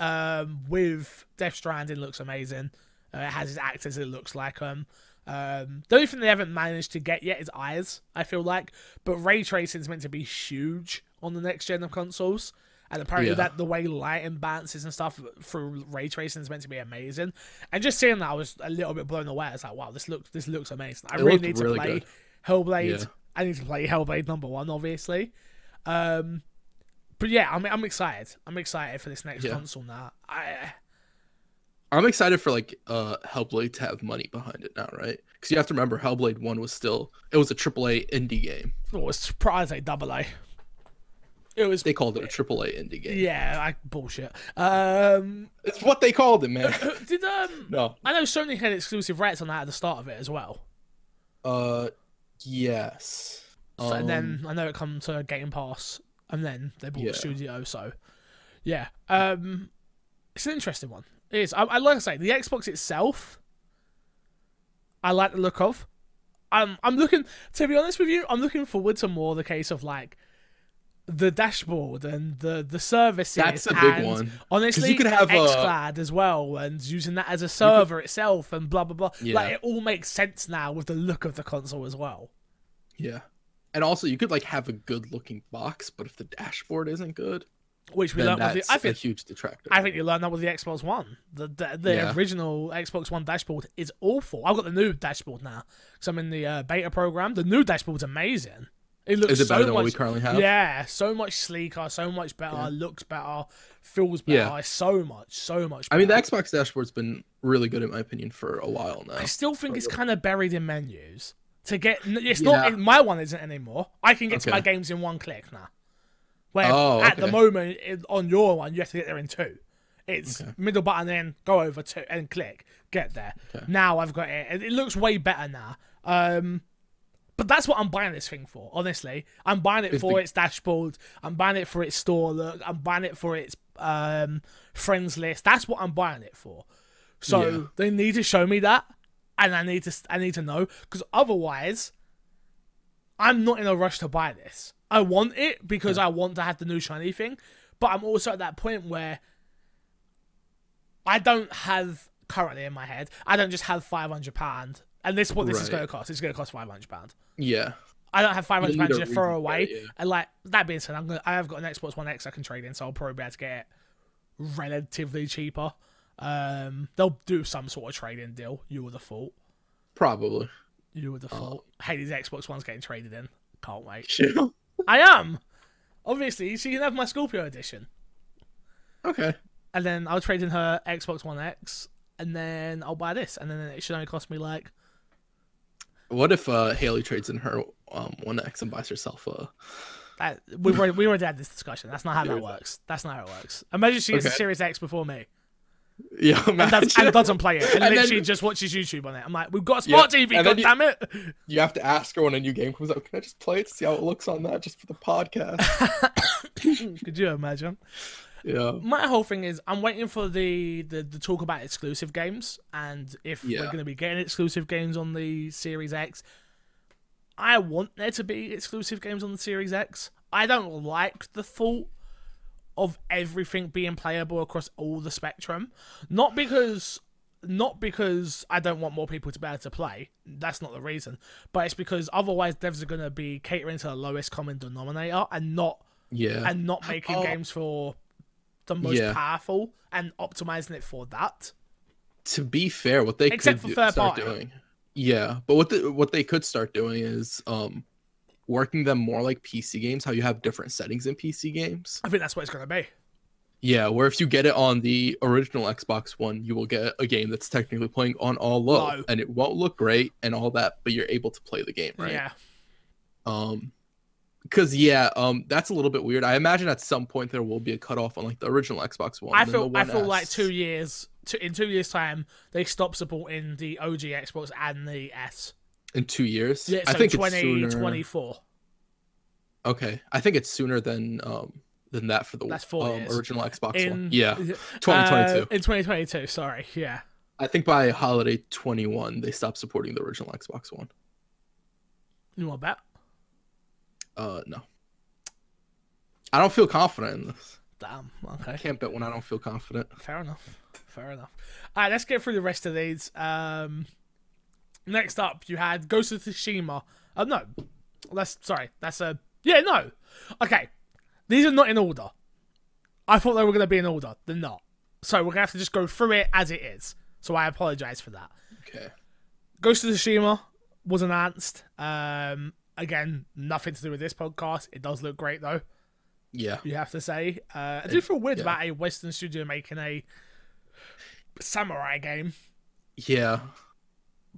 S1: Um, with Death Stranding looks amazing. Uh, it has its actors. It looks like um, Um, the only thing they haven't managed to get yet is eyes. I feel like, but ray tracing is meant to be huge on the next gen of consoles, and apparently
S2: Yeah.
S1: that the way lighting bounces and stuff through ray tracing is meant to be amazing. And just seeing that, I was a little bit blown away. It's like, wow, this looks this looks amazing. I
S2: It
S1: really need to
S2: really
S1: play
S2: good.
S1: Hellblade.
S2: Yeah.
S1: I need to play Hellblade number one, obviously. Um, but yeah, I'm I'm excited. I'm excited for this next
S2: Yeah.
S1: console now. I
S2: I'm excited for like uh Hellblade to have money behind it now, right? Because you have to remember Hellblade One was still it was a AAA indie game.
S1: oh, was surprised a double A. It was
S2: They called it a AAA indie game.
S1: yeah, I bullshit. Um,
S2: It's what they called it, man. (coughs)
S1: did um,
S2: no.
S1: I know Sony had exclusive rights on that at the start of it as well.
S2: Uh, yes.
S1: So, and then
S2: Um,
S1: I know it come to Game Pass, and then they bought
S2: Yeah.
S1: the studio. So, yeah, um, it's an interesting one. It is. I, I like I say, the Xbox itself, I like the look of. I'm I'm looking to be honest with you. I'm looking forward to more the case of like the dashboard and the the services.
S2: That's a big one.
S1: Honestly,
S2: you could have a-
S1: XCloud as well, and using that as a server itself, and blah blah blah.
S2: Yeah.
S1: Like it all makes sense now with the look of the console as well.
S2: yeah. And also, you could like have a good looking box, but if the dashboard isn't good,
S1: Which we learned with the, I
S2: a
S1: think
S2: huge detractor.
S1: I think you learned that with the Xbox One. The the, the
S2: Yeah.
S1: original Xbox One dashboard is awful. I've got the new dashboard now because I'm in the uh, beta program. The new dashboard's amazing. It looks
S2: Is it
S1: so
S2: better than
S1: much,
S2: what we currently have?
S1: Yeah, so much sleeker, so much better,
S2: Yeah.
S1: looks better, feels better.
S2: Yeah.
S1: So much, so much.
S2: I mean, the. Xbox dashboard's been really good in my opinion for a while now.
S1: I still think it's kind of buried in menus. To get, it's
S2: Yeah.
S1: not my one isn't anymore. I can get to my games in one click now. Where
S2: Oh,
S1: at the moment it, on your one you have to get there in two. It's
S2: Okay.
S1: middle button in, go over to and click, get there.
S2: Okay.
S1: Now I've got it. It looks way better now. Um, but that's what I'm buying this thing for. Honestly, I'm buying it
S2: Is
S1: for
S2: the-
S1: its dashboard. I'm buying it for its store look. I'm buying it for its um, friends list. That's what I'm buying it for. So
S2: Yeah.
S1: they need to show me that, and I need to I need to know because otherwise, I'm not in a rush to buy this. I want it because I want to have the new shiny thing, but I'm also at that point where I don't have currently in my head. I don't just have five hundred pound, and this is what this is going to cost. It's going to cost five hundred pound.
S2: yeah.
S1: I don't have five hundred pounds to throw away.
S2: yeah.
S1: And like that being said, I'm gonna I have got an Xbox One X I can trade in, so I'll probably be able to get it relatively cheaper. Um, they'll do some sort of trade-in deal. You were the fault.
S2: Probably.
S1: You were the
S2: Oh.
S1: fault. Hey, these Xbox One's getting traded in. Can't wait. (laughs)
S2: Sure.
S1: I am. Obviously, she can have my Scorpio edition,
S2: okay.
S1: and then I'll trade in her Xbox One X, and then I'll buy this, and then it should only cost me like
S2: What if uh Haley trades in her um one X and buys herself a
S1: that. We've already we already had this discussion. That's not how that works. That's not how it works. Imagine she gets a Series X before me.
S2: Yeah
S1: and, does,
S2: imagine.
S1: and doesn't play it, (laughs) and,
S2: And
S1: literally
S2: then-
S1: just watches YouTube on it. I'm like, we've got a smart
S2: Yeah,
S1: TV, god
S2: you-
S1: damn it!
S2: you have to ask her when a new game comes out. Can I just play it to see how it looks on that just for the podcast? (laughs)
S1: Could you imagine?
S2: yeah.
S1: My whole thing is, I'm waiting for the the, the talk about exclusive games, and if we're going to be getting exclusive games on the Series X, I want there to be exclusive games on the Series X. I don't like the thought of everything being playable across all the spectrum. Not because not because I don't want more people to be able to play. That's not the reason. But it's because otherwise devs are gonna be catering to the lowest common denominator and not
S2: Yeah.
S1: and not making
S2: Oh.
S1: games for the most
S2: Yeah.
S1: powerful and optimizing it for that.
S2: to be fair, what they
S1: Except for
S2: could do,
S1: third
S2: start
S1: party.
S2: doing, yeah, but what the, what they could start doing is um working them more like PC games. How you have different settings in PC games.
S1: I think that's what it's gonna be.
S2: Yeah, where if you get it on the original Xbox One, you will get a game that's technically playing on all low,
S1: Low.
S2: and it won't look great and all that, but you're able to play the game, right?
S1: Yeah.
S2: Um, because yeah, um, that's a little bit weird. I imagine at some point there will be a cutoff on like the original Xbox One.
S1: I feel I feel like two years two, in two years time they stop supporting the OG Xbox and the S.
S2: in two years.
S1: Yeah, so
S2: I think
S1: twenty
S2: it's sooner.
S1: twenty four.
S2: Okay, I think it's sooner than um than that for the um, original Xbox
S1: In
S2: One. Yeah, (laughs)
S1: uh,
S2: 2022.
S1: in twenty twenty two. Sorry, yeah.
S2: I think by holiday 21 they stopped supporting the original Xbox One.
S1: You want to bet?
S2: Uh, no. I don't feel confident in this.
S1: Damn. Okay.
S2: I can't bet when I don't feel confident.
S1: Fair enough. Fair enough. All right, let's get through the rest of these. Um, Next up, you had Ghost of Tsushima. Uh, no, that's sorry. That's a yeah. No, okay. These are not in order. I thought they were going to be in order. They're not. So we're going to have to just go through it as it is. So I apologize for that.
S2: Okay.
S1: Ghost of Tsushima was announced. Um, again, nothing to do with this podcast. It does look great though.
S2: Yeah.
S1: You have to say. Uh, I do feel weird
S2: yeah.
S1: about a Western studio making a samurai game,
S2: Yeah.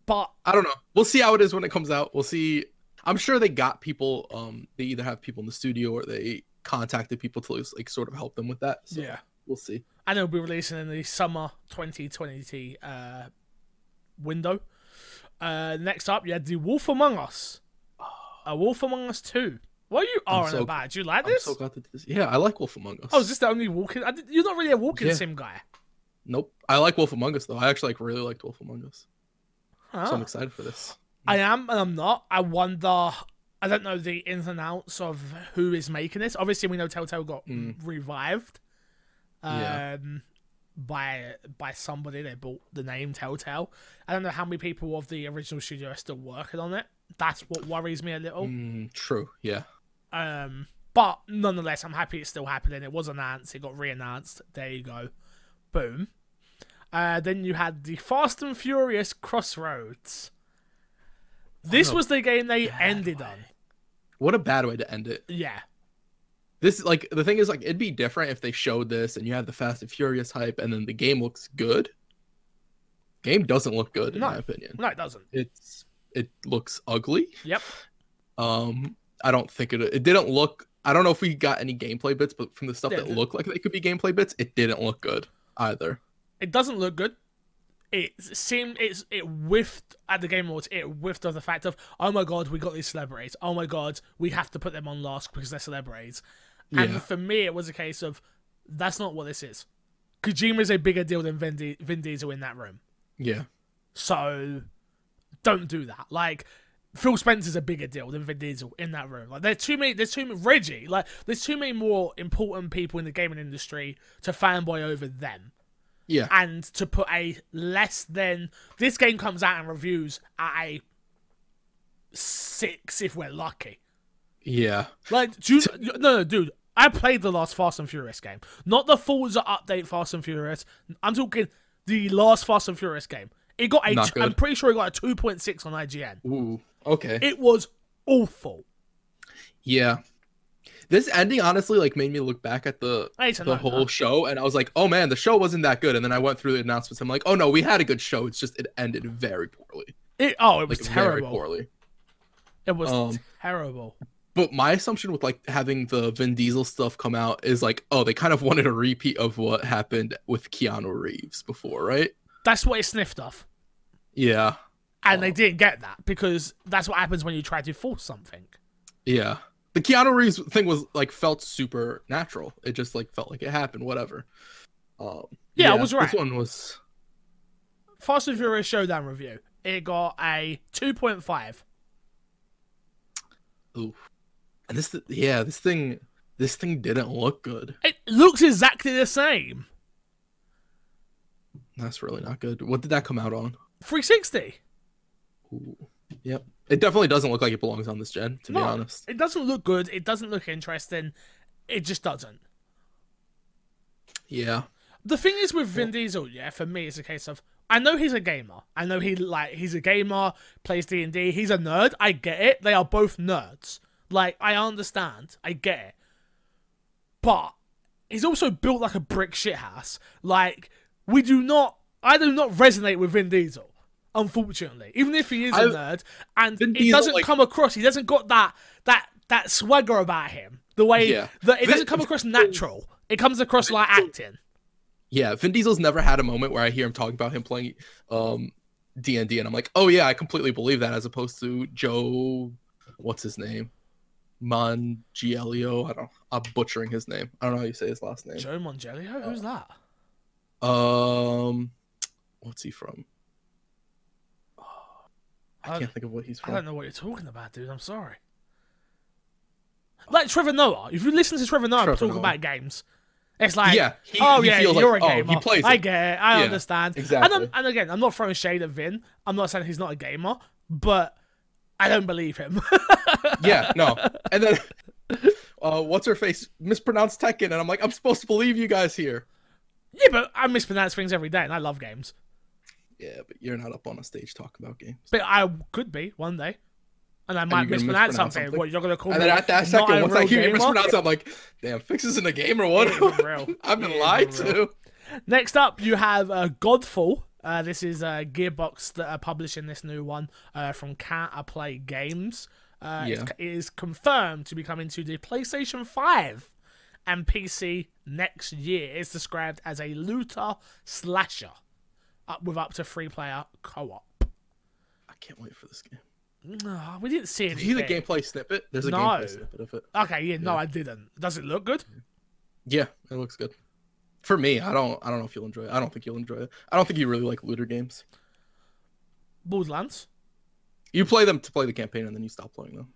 S1: But
S2: I don't know. We'll see how it is when it comes out. We'll see. I'm sure they got people. Um, they either have people in the studio or they contacted people to like sort of help them with that. So
S1: yeah.
S2: we'll see.
S1: and it'll be releasing in the summer 2020 uh, window. Uh, next up, you had The Wolf Among Us. A Wolf Among Us 2. What are you
S2: I'm
S1: are
S2: so-
S1: about? Do you like
S2: I'm
S1: this?
S2: so glad that this. Yeah, I like Wolf Among Us.
S1: oh, is this the only walking? You're not really a walking
S2: Yeah.
S1: sim guy.
S2: Nope. I like Wolf Among Us though. I actually like really liked Wolf Among Us. So I'm excited for this.
S1: I am and I'm not. I wonder. I don't know the ins and outs of who is making this. Obviously, we know Telltale got
S2: Mm.
S1: revived. Um,
S2: Yeah.
S1: by by somebody they bought the name Telltale. I don't know how many people of the original studio are still working on it. That's what worries me a little.
S2: Mm, true. Yeah.
S1: Um, but nonetheless, I'm happy it's still happening. It was announced. It got re-announced. There you go. Boom. Uh, then you had the Fast and Furious Crossroads. This was the game they ended
S2: way.
S1: on.
S2: What a bad way to end it.
S1: Yeah.
S2: This like the thing is like it'd be different if they showed this and you have the Fast and Furious hype and then the game looks good. Game doesn't look good in
S1: No.
S2: my opinion.
S1: No, it doesn't.
S2: It's it looks ugly.
S1: Yep.
S2: Um, I don't think it. It didn't look. I don't know if we got any gameplay bits, but from the stuff
S1: Yeah,
S2: that looked like they could be gameplay bits, it didn't look good either.
S1: It doesn't look good. It seemed it's it whiffed at the Game Awards. It whiffed of the fact of oh my god, we got these celebrities. Oh my god, we have to put them on last because they're celebrities. And for me, it was a case of that's not what this is. Kojima is a bigger deal than Vin, Di- Vin Diesel in that room.
S2: Yeah,
S1: So don't do that. Like Phil Spencer's a bigger deal than Vin Diesel in that room. Like there's too many. There's too many. Reggie. Like there's too many more important people in the gaming industry to fanboy over them
S2: yeah,
S1: and to put a less than this game comes out and reviews at a six if we're lucky.
S2: yeah.
S1: Like, do you, no, no, dude. I played the last Fast and Furious game, not the Forza update Fast and Furious. I'm talking the last Fast and Furious game. It got a. I'm pretty sure it got a two point six on IGN.
S2: Ooh, okay.
S1: It was awful.
S2: yeah. This ending honestly like made me look back at the the
S1: know
S2: whole show and I was like, oh man, the show wasn't that good. And then I went through the announcements. I'm like, oh no, we had a good show. It's just it ended very poorly.
S1: It, oh, it was
S2: Like very
S1: terrible.
S2: poorly.
S1: It was
S2: Um,
S1: terrible.
S2: But my assumption with like having the Vin Diesel stuff come out is like, oh, they kind of wanted a repeat of what happened with Keanu Reeves before, right?
S1: That's what it sniffed off.
S2: Yeah.
S1: And they
S2: Oh.
S1: didn't get that because that's what happens when you try to force something.
S2: Yeah. The Keanu Reeves thing was like felt super natural. It just like felt like it happened, whatever. Um
S1: Yeah, I was right.
S2: This one was
S1: Fast and Furious Showdown review. It got a 2.5.
S2: ooh. And this yeah, this thing this thing didn't look good.
S1: It looks exactly the same.
S2: That's really not good. What did that come out on?
S1: 360.
S2: Ooh. Yep. It definitely doesn't look like it belongs on this gen, to
S1: No.
S2: be honest.
S1: It doesn't look good. It doesn't look interesting. It just doesn't.
S2: Yeah.
S1: The thing is with Vin Diesel, yeah, for me, it's a case of I know he's a gamer. I know he like he's a gamer, plays D and D. He's a nerd. I get it. They are both nerds. Like I understand. I get it. But he's also built like a brick shithouse. Like we do not. I do not resonate with Vin Diesel. Unfortunately, even if he is a
S2: I-
S1: nerd, and
S2: Vin
S1: it doesn't
S2: like-
S1: come across. He doesn't got that that that swagger about him. The way
S2: Yeah.
S1: that it
S2: Vin-
S1: doesn't come across natural. It comes across like acting.
S2: Yeah, Vin Diesel's never had a moment where I hear him talking about him playing um D and D, and I'm like, oh yeah, I completely believe that, as opposed to Joe, what's his name, Mangielio. I don't. I'm butchering his name. I don't know how you say his last name.
S1: Joe Mongelio? Who's that?
S2: Um, what's he from? I
S1: I-
S2: can't think of what he's
S1: I don't know what you're talking about, dude. I'm sorry. Like Trevor Noah. If you listen to Trevor Noah
S2: Trevor
S1: talk
S2: Noah.
S1: about games, It's like,
S2: Yeah, he-
S1: oh
S2: he
S1: yeah,
S2: feels
S1: you're
S2: like,
S1: a
S2: oh,
S1: gamer.
S2: he plays
S1: I get it. I
S2: Yeah,
S1: understand.
S2: exactly.
S1: And, I'm, and again, I'm not throwing shade at Vin. I'm not saying he's not a gamer, but I don't believe him. (laughs)
S2: yeah, no. And then, (laughs) uh, what's her face mispronounced Tekken, and I'm like, I'm supposed to believe you guys here.
S1: yeah, but I mispronounce things every day, and I love games.
S2: Yeah, but you're not up on a stage talking about games.
S1: But I could be one day. And I might
S2: gonna
S1: mispronounce,
S2: mispronounce
S1: something.
S2: something.
S1: What you're gonna call
S2: And
S1: me?
S2: then at that second, once I hear you mispronounce, it, I'm like, damn, Fix is in the game or what? (laughs)
S1: Real. (laughs)
S2: I've been lied to.
S1: Next up, you have uh, Godfall. Uh, this is uh, Gearbox that are publishing this new one uh, from Counterplay Games. Uh,
S2: Yeah.
S1: It is confirmed to be coming to the PlayStation 5 and PC next year. It's described as a looter slasher up with up to three player co op.
S2: I can't wait for this game.
S1: No, we didn't see it.
S2: Did you see the gameplay snippet? There's a
S1: No.
S2: gameplay snippet of it.
S1: Okay, yeah, no, I didn't. Does it look good?
S2: Yeah, it looks good. For me, I don't. I don't know if you'll enjoy it. I don't think you'll enjoy it. I don't think you really like looter games.
S1: Borderlands.
S2: You play them to play the campaign, and then you stop playing them.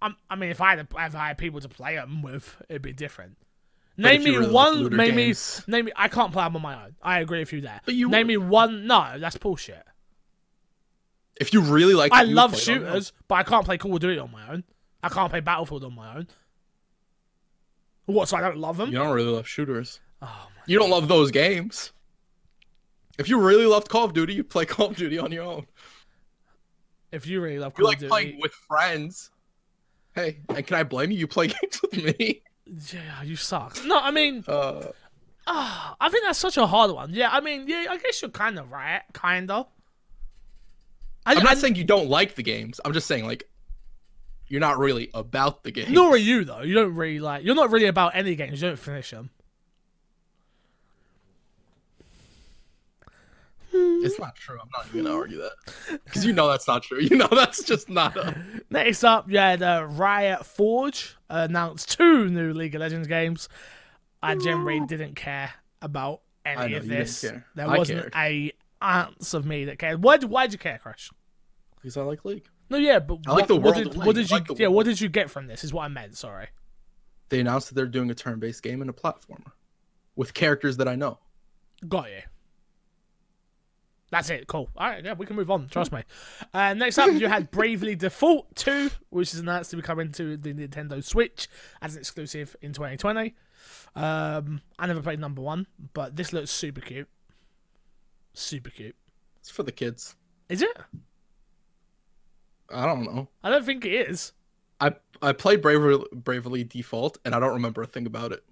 S1: I'm, I mean, if I had if I had people to play them with, it'd be different. Name me one. Name me. Name me. I can't play them on my own. I agree with you there.
S2: But you
S1: name me one. No, that's bullshit.
S2: If you really like,
S1: I love
S2: play it on your own.
S1: shooters, but I can't play Call of Duty on my own. I can't play Battlefield on my own. What? So I don't love them?
S2: You don't really love shooters.
S1: Oh my.
S2: You don't love those games. If you really loved Call of Duty, you play (laughs) Call of Duty on your own.
S1: If you really love
S2: You
S1: Call
S2: like
S1: of Duty,
S2: playing with friends. Hey, and can I blame you? You play (laughs) games with me.
S1: Yeah, you suck. No, I mean,
S2: Uh,
S1: ah, I think that's such a hard one. Yeah, I mean, yeah, I guess you're kind of right, kind of. I,
S2: I'm not
S1: I-
S2: saying you don't like the games. I'm just saying like you're not really about the game.
S1: Nor are you though. You don't really like. You're not really about any games. You don't finish them.
S2: It's not true. I'm not even gonna argue that because you know that's not true. You know that's just not. A... (laughs)
S1: Next up, yeah, uh, Riot Forge announced two new League of Legends games. I generally didn't care about any
S2: know,
S1: of this. There
S2: I
S1: wasn't
S2: cared.
S1: a ounce of me that cared. Why? Why'd you care, Crash?
S2: Because I like League.
S1: No, yeah, but
S2: I like
S1: what,
S2: the
S1: what
S2: world
S1: did,
S2: of
S1: what did you?
S2: like
S1: yeah,
S2: world.
S1: what did you get from this? Is what I meant. Sorry.
S2: They announced that they're doing a turn-based game and a platformer with characters that I know.
S1: Got you. That's it. Cool. All right. Yeah, we can move on. Trust me. Uh, next up, you had Bravely Default 2, which is announced to be coming to the Nintendo Switch as an exclusive in 2020. Um, I never played number one, but this looks super cute. Super cute.
S2: It's for the kids.
S1: Is it?
S2: I don't know.
S1: I don't think it is.
S2: I I played Bravely, Bravely Default and I don't remember a thing about it.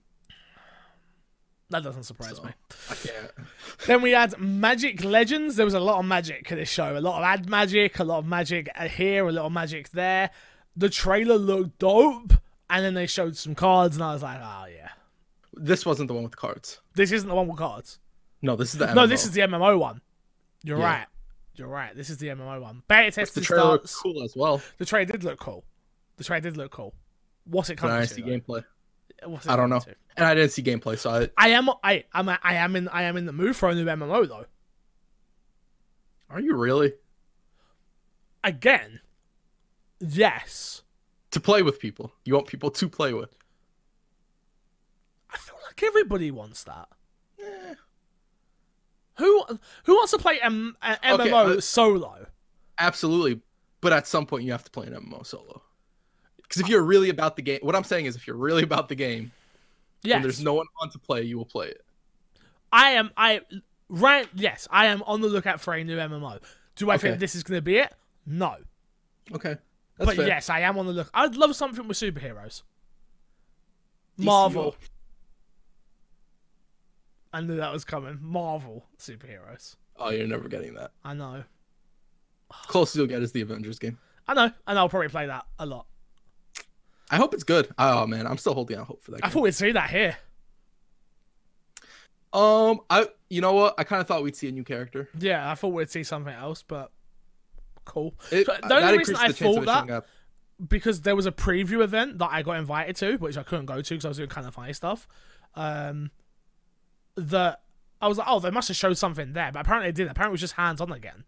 S1: That doesn't surprise
S2: So,
S1: me.
S2: I can't. (laughs)
S1: Then we had Magic Legends. There was a lot of magic in this show. A lot of ad magic, a lot of magic here, a lot of magic there. The trailer looked dope, and then they showed some cards, and I was like, oh yeah.
S2: This wasn't the one with cards.
S1: This isn't the one with cards.
S2: No, this is the
S1: No,
S2: MMO.
S1: this is the MMO one. You're
S2: Yeah.
S1: right. You're right. This is the MMO one. Beta
S2: the
S1: testing
S2: trailer looked
S1: starts.
S2: cool as well.
S1: The trailer did look cool. The trailer did look cool. What's it coming
S2: I
S1: to? though?
S2: gameplay, I don't know.
S1: to?
S2: and I didn't see gameplay. So I,
S1: I am. I am. I am in. I am in the mood for a new MMO though.
S2: are you really
S1: Again. Yes.
S2: to play with people? You want people to play with?
S1: I feel like everybody wants that.
S2: Eh,
S1: Who who wants to play M- MMO
S2: Okay, uh,
S1: solo?
S2: absolutely, but at some point you have to play an MMO solo. Because if you're really about the game, what I'm saying is, if you're really about the game,
S1: Yes,
S2: and there's no one on to play, you will play it.
S1: I am. I right. Yes, I am on the lookout for a new MMO. Do I
S2: Okay.
S1: think this is going to be it? No,
S2: Okay, that's
S1: but
S2: fair.
S1: yes, I am on the look. I'd love something with superheroes.
S2: DCO.
S1: Marvel. I knew that was coming. Marvel superheroes.
S2: Oh, you're never getting that.
S1: I know.
S2: Closest you'll get is the Avengers game.
S1: I know, and I'll probably play that a lot.
S2: I hope it's good. Oh man, I'm still holding out hope for that.
S1: I
S2: Game.
S1: thought we'd see that here.
S2: Um, I you know what? I kind of thought we'd see a new character.
S1: Yeah, I thought we'd see something else, but cool.
S2: It,
S1: So
S2: uh,
S1: the only reason I thought that because there was a preview event that I got invited to, which I couldn't go to because I was doing kind of funny stuff. Um, that I was like, oh, they must have showed something there, but apparently it didn't. Apparently it was just hands on again.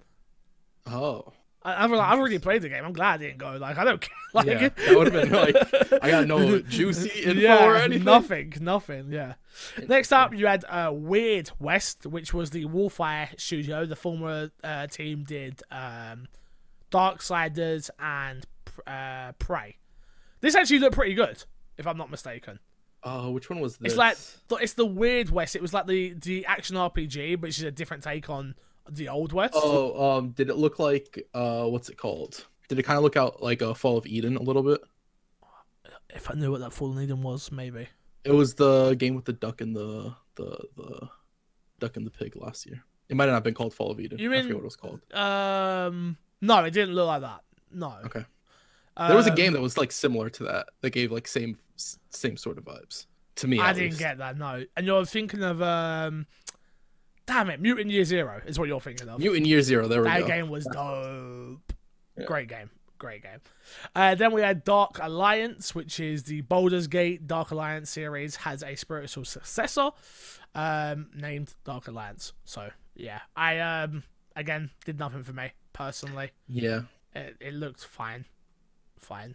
S2: Oh,
S1: I, I've, I've already played the game. I'm glad I didn't go. Like I don't care. (laughs) Like,
S2: yeah, that would have been like I got no (laughs) juicy info
S1: yeah,
S2: or anything.
S1: nothing, nothing. Yeah. Next up, you had uh, Weird West, which was the WolfEye studio. The former uh, team did um, Darksiders and uh, Prey. This actually looked pretty good, if I'm not mistaken.
S2: Oh, which one was this?
S1: It's like it's the Weird West. It was like the the action RPG, but it's just a different take on the old West.
S2: Oh, um, did it look like uh, what's it called? Did it kind of look out like a Fall of Eden a little bit?
S1: If I knew what that Fall of Eden was, maybe.
S2: It was the game with the duck and the the the duck and the pig last year. It might not have been called Fall of Eden.
S1: You
S2: I
S1: mean-
S2: forget what it was called.
S1: Um, no, it didn't look like that. No.
S2: Okay. There was a
S1: Um,
S2: game that was like similar to that. That gave like same same sort of vibes to me.
S1: I didn't
S2: least.
S1: get that. No, and you're thinking of um, damn it, Mutant Year Zero is what you're thinking of.
S2: Mutant Year Zero. There we
S1: that
S2: go.
S1: That game was dope.
S2: Yeah.
S1: Great game. Great game. Uh, then we had Dark Alliance, which is the Baldur's Gate Dark Alliance series, has a spiritual successor um, named Dark Alliance. So yeah, I um again did nothing for me personally.
S2: Yeah.
S1: It, it looked fine, fine.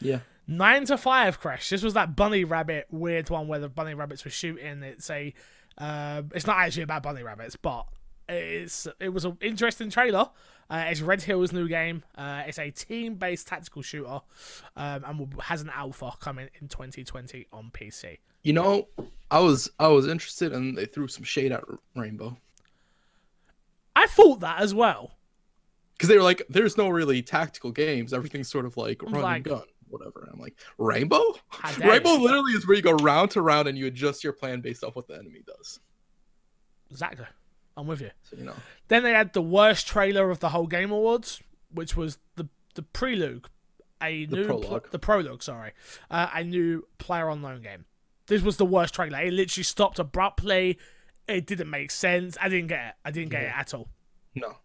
S2: Yeah.
S1: Nine to five crash. This was that bunny rabbit weird one where the bunny rabbits were shooting. It's a, uh, it's not actually about bunny rabbits, but it's it was an interesting trailer. Uh, it's Red Hill's new game. Uh, it's a team-based tactical shooter, um, and will, has an alpha coming in 2020 on PC.
S2: You know, I was I was interested, and they threw some shade at Rainbow
S1: I thought that as well.
S2: because they were like, "There's no really tactical games. Everything's sort of like run
S1: Like-
S2: and gun, whatever." And I'm like, "Rainbow? Rainbow literally is where you go round to round and you adjust your plan based off what the enemy does."
S1: Exactly. I'm with you.
S2: So you know,
S1: Then they had the worst trailer of the whole Game Awards, which was the the prelude, a
S2: The
S1: new pl-
S2: prologue.
S1: the prologue. Sorry, uh, a new PlayerUnknown game. This was the worst trailer. It literally stopped abruptly. It didn't make sense. I didn't get it. I didn't get it at all.
S2: no.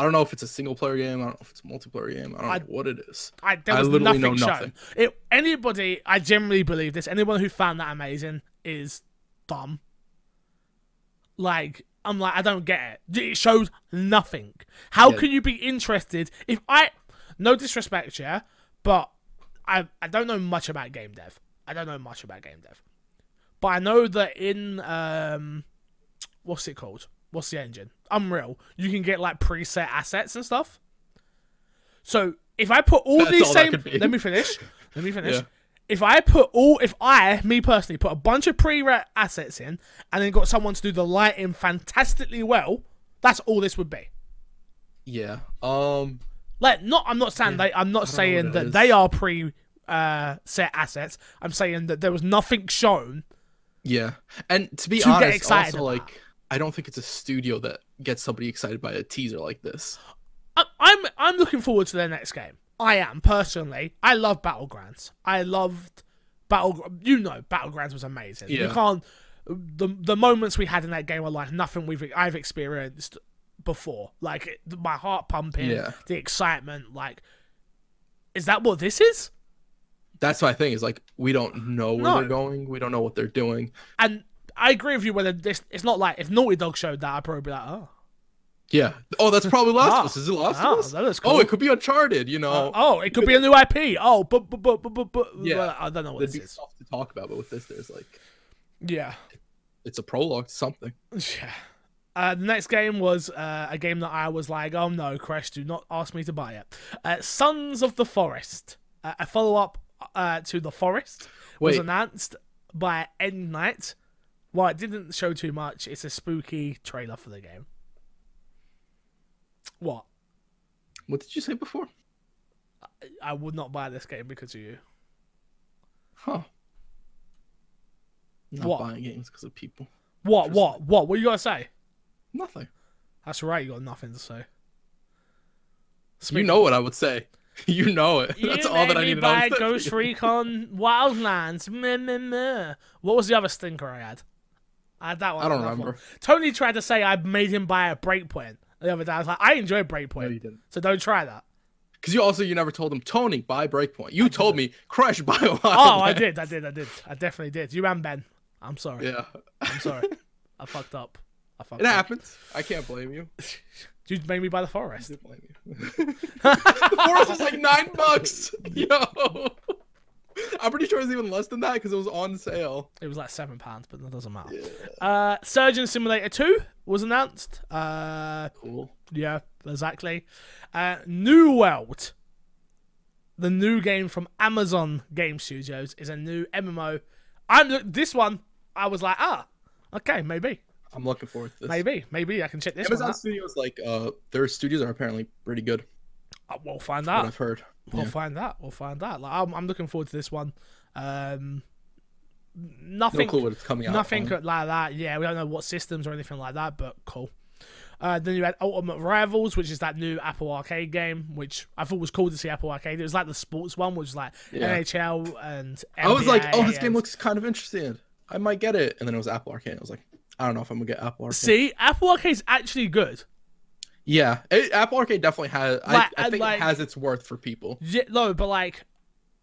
S2: I don't know if it's a single player game. I don't know if it's a multiplayer game. I don't
S1: I-
S2: know what it is.
S1: I, there
S2: I literally
S1: nothing
S2: know
S1: shown.
S2: nothing.
S1: It, anybody, I generally believe this. Anyone who found that amazing is dumb. Like, I'm like, I don't get it. It shows nothing. How
S2: Yeah.
S1: can you be interested if I? No disrespect, yeah, but I I don't know much about game dev. I don't know much about game dev, but I know that in um, what's it called? What's the engine? Unreal. You can get like preset assets and stuff. So if I put all
S2: That's
S1: these
S2: all
S1: same, let me finish. Let me finish.
S2: Yeah.
S1: If I put all, if I, me personally, put a bunch of pre-ret assets in, and then got someone to do the lighting fantastically well, that's all this would be.
S2: Yeah. Um.
S1: Like, not, I'm not saying they, I'm not
S2: I don't know
S1: saying that they are pre, uh, set assets. I'm saying that there was nothing shown.
S2: Yeah. And to be
S1: To get
S2: honest,
S1: excited
S2: also
S1: about.
S2: like I don't think it's a studio that gets somebody excited by a teaser like this.
S1: I, I'm, I'm looking forward to their next game. I am personally. I love Battlegrounds. I loved Battle. You know, Battlegrounds was amazing.
S2: Yeah.
S1: You can't. The the moments we had in that game are like nothing we've I've experienced before. Like it, my heart pumping,
S2: Yeah.
S1: the excitement. Like, is that what this is?
S2: That's my thing. Is like we don't know where
S1: No.
S2: they're going. We don't know what they're doing.
S1: And I agree with you. Whether this, it's not like if Naughty Dog showed that, I'd probably be like, oh,
S2: Yeah. Oh, that's probably Last
S1: Ah.
S2: of Us. Is it Last
S1: Oh,
S2: of Us?
S1: that looks
S2: Oh, it could be Uncharted. You know.
S1: oh, it could be a new IP. Oh, but but but but but, but
S2: Yeah.
S1: I don't know what
S2: That'd
S1: this
S2: be
S1: is.
S2: tough to talk about, but with this, there's like
S1: Yeah.
S2: it's a prologue to something. (laughs)
S1: Yeah. Uh, the next game was uh, a game that I was like, oh no, Crash, do not ask me to buy it. Uh, Sons of the Forest, uh, a follow up uh, to The Forest, was announced by Endnight. Well, it didn't show too much. It's a spooky trailer for the game. What?
S2: What did you say before?
S1: I would not buy this game because of you.
S2: Huh. Not
S1: What?
S2: buying games because of people.
S1: What? What? What? What you gotta say?
S2: Nothing.
S1: That's right. You got nothing to say.
S2: So
S1: you
S2: know what I would say. (laughs) You know it. That's
S1: you
S2: all that I need to know.
S1: Ghost (laughs) Recon Wildlands. Meh, meh, meh. What was the other stinker I had? I that one.
S2: I don't remember.
S1: one. Tony tried to say I made him buy a Breakpoint the other day. I was like, I enjoy
S2: No,
S1: Breakpoint,
S2: you didn't.
S1: so don't try that.
S2: Because you also you never told him Tony buy Breakpoint. You told me Crush buy Wildlands.
S1: Oh, I did, I did, I did, I definitely did. You and Ben. I'm sorry.
S2: Yeah.
S1: I'm sorry. (laughs) I fucked up. I fucked
S2: It
S1: up.
S2: happens. I can't blame you. (laughs)
S1: You made me buy the forest.
S2: Didn't blame you. (laughs) the forest was like nine bucks. Yo. (laughs) I'm pretty sure it was even less than that because it was on sale.
S1: It was like seven pounds, but that doesn't matter.
S2: Yeah.
S1: Uh, Surgeon Simulator 2 was announced. Uh,
S2: Cool.
S1: yeah, exactly. Uh, New World, the new game from Amazon Game Studios, is a new MMO. I'm this one. I was like, ah, okay, maybe,
S2: I'm looking forward to this.
S1: maybe, maybe I can check this
S2: Amazon. Studios, like, uh, their studios are apparently pretty good.
S1: Uh, We'll find out.
S2: I've heard.
S1: We'll
S2: Yeah.
S1: find that. We'll find that. Like, I'm, I'm looking forward to this one. Um,
S2: No
S1: nothing.
S2: clue what it's coming out.
S1: Nothing
S2: on.
S1: like that. Yeah, we don't know what systems or anything like that, but cool. Uh, then you had Ultimate Rivals, which is that new Apple Arcade game, which I thought was cool to see Apple Arcade. It was like the sports one, which was like
S2: Yeah.
S1: NHL and.
S2: I was like, oh, this game looks kind of interesting. I might get it. And then it was Apple Arcade. I was like, I don't know if I'm gonna get Apple Arcade.
S1: See, Apple Arcade's actually good.
S2: Yeah, it, Apple Arcade definitely has.
S1: Like,
S2: I, I think
S1: like-
S2: it has its worth for people.
S1: Yeah, no, but like,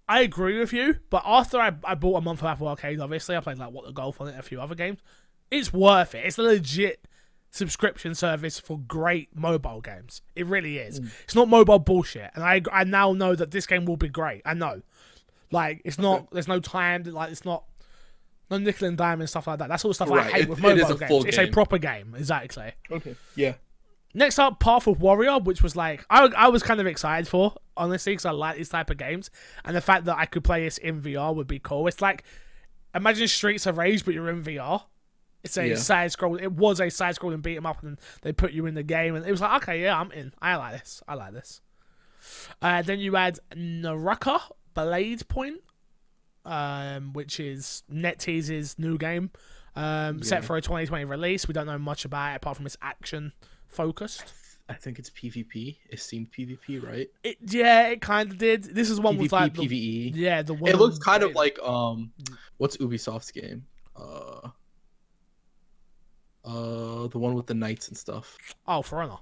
S1: I agree with you. But after I, I bought a month of Apple Arcade, obviously, I played like What the Golf on it, and a few other games. It's worth it. It's a legit subscription service for great mobile games. It really is. Mm. It's not mobile bullshit, and I I now know that this game will be great. I know, like it's not. There's no time. Like it's not. No nickel and dime and stuff like that. That's all the stuff I hate
S2: it-
S1: with mobile games. It's a proper game, exactly.
S2: Okay. Yeah.
S1: Next up, Path of Warrior, which was like I, I was kind of excited for honestly because I like these type of games, and the fact that I could play this in VR would be cool. It's like imagine Streets of Rage, but you're in VR. It's a
S2: Yeah.
S1: side scroll. It was a side scroll and beat 'em up, and they put you in the game, and it was like okay, yeah, I'm in. I like this. I like this. Uh, then you add Naraka Bladepoint, um, which is NetEase's new game, um, set for a 2020 release. We don't know much about it apart from it's action focused.
S2: I think it's PvP. It seemed PvP, right?
S1: It, yeah, it kind of did. This is one
S2: PvP,
S1: with like the,
S2: PvE.
S1: yeah, the one.
S2: It looks kind of like um, what's Ubisoft's game? Uh, uh, the one with the knights and stuff.
S1: oh, For Honor.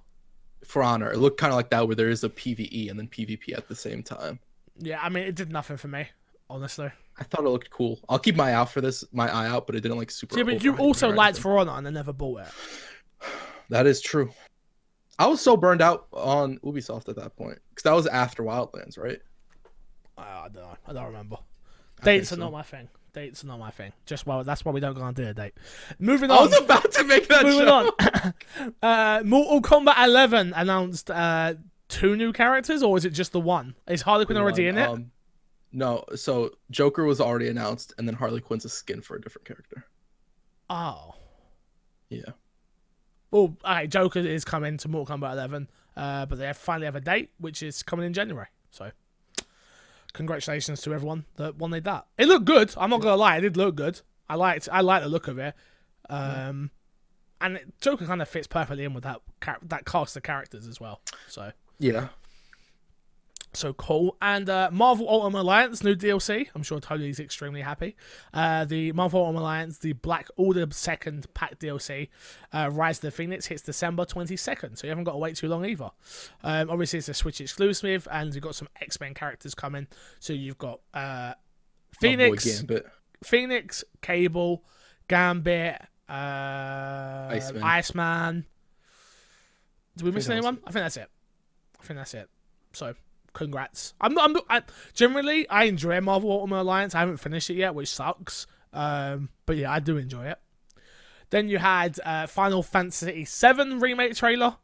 S2: For Honor, it looked kind of like that, where there is a PVE and then PvP at the same time.
S1: Yeah, I mean, it did nothing for me, honestly.
S2: I thought it looked cool. I'll keep my eye out for this, my eye out, but it didn't like super.
S1: Yeah, but you also liked. For Honor and I never bought it. (sighs) (sighs)
S2: That is true. I was so burned out on Ubisoft at that point because that was after Wildlands, right?
S1: I, I don't know. I don't remember.
S2: I
S1: Dates are
S2: so.
S1: not my thing. Dates are not my thing. Just well, that's why we don't go on dinner date. Moving on.
S2: I was about to make that
S1: Moving
S2: show.
S1: on. (laughs) uh, Mortal Kombat 11 announced uh, two new characters, or is it just the one? Is Harley Quinn already in it?
S2: Um, no, so Joker was already announced, and then Harley Quinn's a skin for a different character.
S1: oh.
S2: Yeah.
S1: Well, okay, Joker is coming to Mortal Kombat 11, uh, but they have finally have a date, which is coming in January. So, congratulations to everyone that wanted that. It looked good. I'm not gonna lie, it did look good. I liked, I liked the look of it. Um, and Joker kind of fits perfectly in with that that cast of characters as well. So,
S2: Yeah.
S1: So cool. And uh, Marvel Ultimate Alliance new DLC. I'm sure Tony's extremely happy. Uh, the Marvel Ultimate Alliance, the Black Order second pack DLC, uh, Rise of the Phoenix hits December 22nd. So you haven't got to wait too long either. Um, obviously, it's a Switch exclusive, and you've got some X Men characters coming. So you've got uh, Phoenix, Phoenix, Cable, Gambit, uh,
S2: Iceman.
S1: Iceman. Did we miss anyone? I think that's it. I think that's it. So, congrats. I'm not. I'm not. I, generally, I enjoy Marvel Ultimate Alliance. I haven't finished it yet, which sucks. Um, but yeah, I do enjoy it. Then you had uh, Final Fantasy VII remake trailer.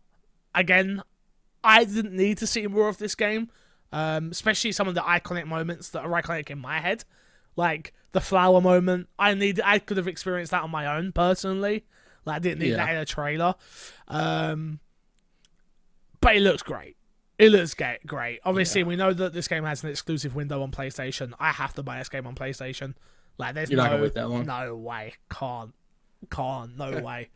S1: Again, I didn't need to see more of this game, um, especially some of the iconic moments that are iconic in my head, like the flower moment. I need. I could have experienced that on my own personally. Like I didn't need
S2: Yeah.
S1: that in a trailer. Um, but it looks great. It looks great. Obviously,
S2: Yeah.
S1: we know that this game has an exclusive window on PlayStation. I have to buy this game on PlayStation. Like, there's
S2: You're
S1: no,
S2: not gonna wait that long?
S1: No way. Can't. Can't. No way.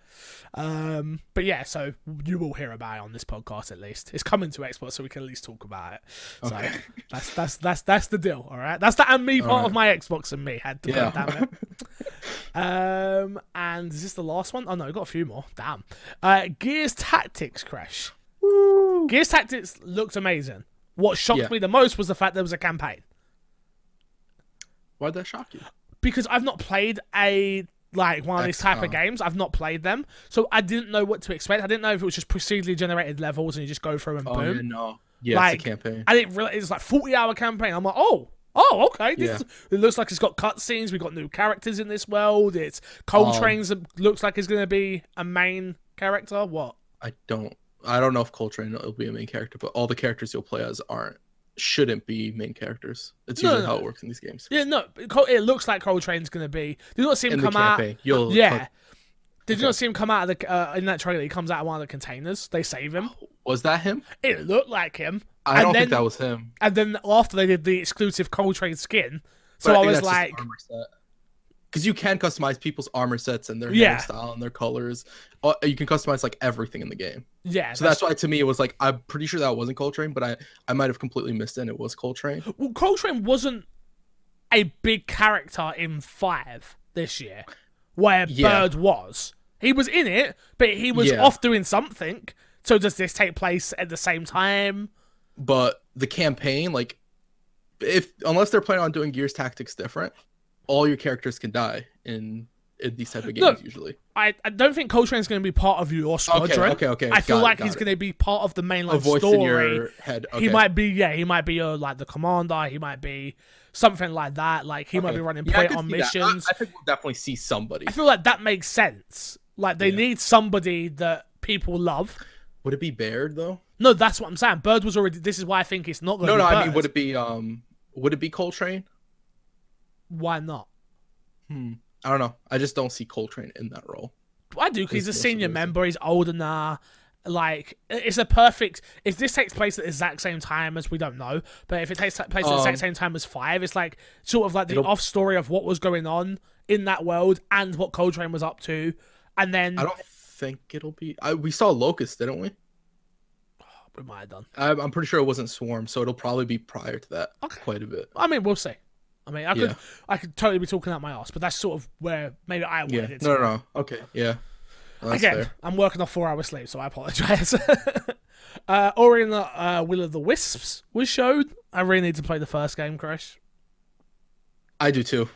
S1: Um, but yeah, so you will hear about it on this podcast at least. It's coming to Xbox, so we can at least talk about it. So (laughs) that's that's that's that's the deal. All right. That's the and me part
S2: All
S1: of my Xbox and me had to
S2: Yeah.
S1: put it (laughs) Um, and is this the last one? Oh no, we got a few more. Damn. Uh, Gears Tactics Crash. Gears Tactics looked amazing. What shocked
S2: Yeah.
S1: me the most was the fact there was a campaign
S2: Why'd that shock you?
S1: because I've not played a like one of these type of games. I've not played them, so I didn't know what to expect. I didn't know if it was just procedurally generated levels and you just go through and
S2: Oh
S1: boom.
S2: yeah, no. Yeah,
S1: Like,
S2: it's a campaign.
S1: I didn't realize it's like forty hour campaign. I'm like, oh, oh, okay. This
S2: Yeah.
S1: is, it looks like it's got cutscenes. We've got new characters in this world. It's Coltrane's um, looks like it's gonna be a main character. What?
S2: I don't I don't know if Coltrane will be a main character, but all the characters you'll play as aren't shouldn't be main characters. It's
S1: No,
S2: usually
S1: no.
S2: how it works in these games.
S1: Yeah, no. it It looks like Coltrane's gonna be. Did you not see him
S2: In
S1: come out?
S2: you'll
S1: Yeah. Did you
S2: Okay.
S1: not see him come out of the uh, in that trailer? He comes out of one of the containers. They save him.
S2: was that him?
S1: It looked like him.
S2: I
S1: And
S2: don't
S1: then-
S2: think that was him.
S1: And then after they did the exclusive Coltrane skin, so I,
S2: think
S1: was like.
S2: Because you can customize people's armor sets and their
S1: Yeah.
S2: hairstyle and their colors. Uh, You can customize like everything in the game.
S1: yeah.
S2: So that's why to me it was like I'm pretty sure that wasn't Coltrane, but I I might have completely missed it. and It was Coltrane.
S1: well, Coltrane wasn't a big character in five this year, where
S2: Yeah.
S1: Baird was. He was in it, but he was
S2: Yeah.
S1: off doing something. So does this take place at the same time?
S2: But the campaign, like, if unless they're planning on doing Gears Tactics different, all your characters can die in, in these type of games
S1: Look,
S2: usually.
S1: I, I don't think Coltrane's going to be part of your
S2: Okay,
S1: squadron.
S2: okay, okay.
S1: I feel
S2: got
S1: like he's going to be part of the mainline story.
S2: in your head. Okay.
S1: He might be, yeah, he might be uh, like the commander. He might be something like that. Like he might be running
S2: Yeah,
S1: play on
S2: that. I-
S1: missions.
S2: I, think we'll definitely see somebody.
S1: I feel like that makes sense. Like they
S2: Yeah.
S1: need somebody that people love.
S2: Would it be Baird though?
S1: No, that's what I'm saying. Baird was already. This is why I think it's not going to
S2: No,
S1: be
S2: no.
S1: Baird.
S2: I mean, would it be um? Would it be Coltrane?
S1: Why not?
S2: Hmm. I don't know. I just don't see Coltrane in that role.
S1: I do because he's a senior member. He's older now. Like it's a perfect. If this takes place at the exact same time as we don't know, but if it takes place at the exact
S2: Um,
S1: same time as five, it's like sort of like the off story of what was going on in that world and what Coltrane was up to, and then
S2: I don't think it'll be. I, we saw Locust, didn't we? (sighs)
S1: we might have done.
S2: I'm, I'm pretty sure it wasn't Swarm, so it'll probably be prior to that
S1: Okay.
S2: quite a bit.
S1: I mean, we'll see. I mean, I could,
S2: Yeah.
S1: I could totally be talking out my ass, but that's sort of where maybe I
S2: Yeah.
S1: wanted it.
S2: No,
S1: to
S2: no, no. Okay. Yeah. Well,
S1: Again,
S2: fair.
S1: I'm working off four hours sleep, so I apologize. (laughs) uh, Ori and the uh, Will of the Wisps was showed. I really need to play the first game, Chris.
S2: I do too.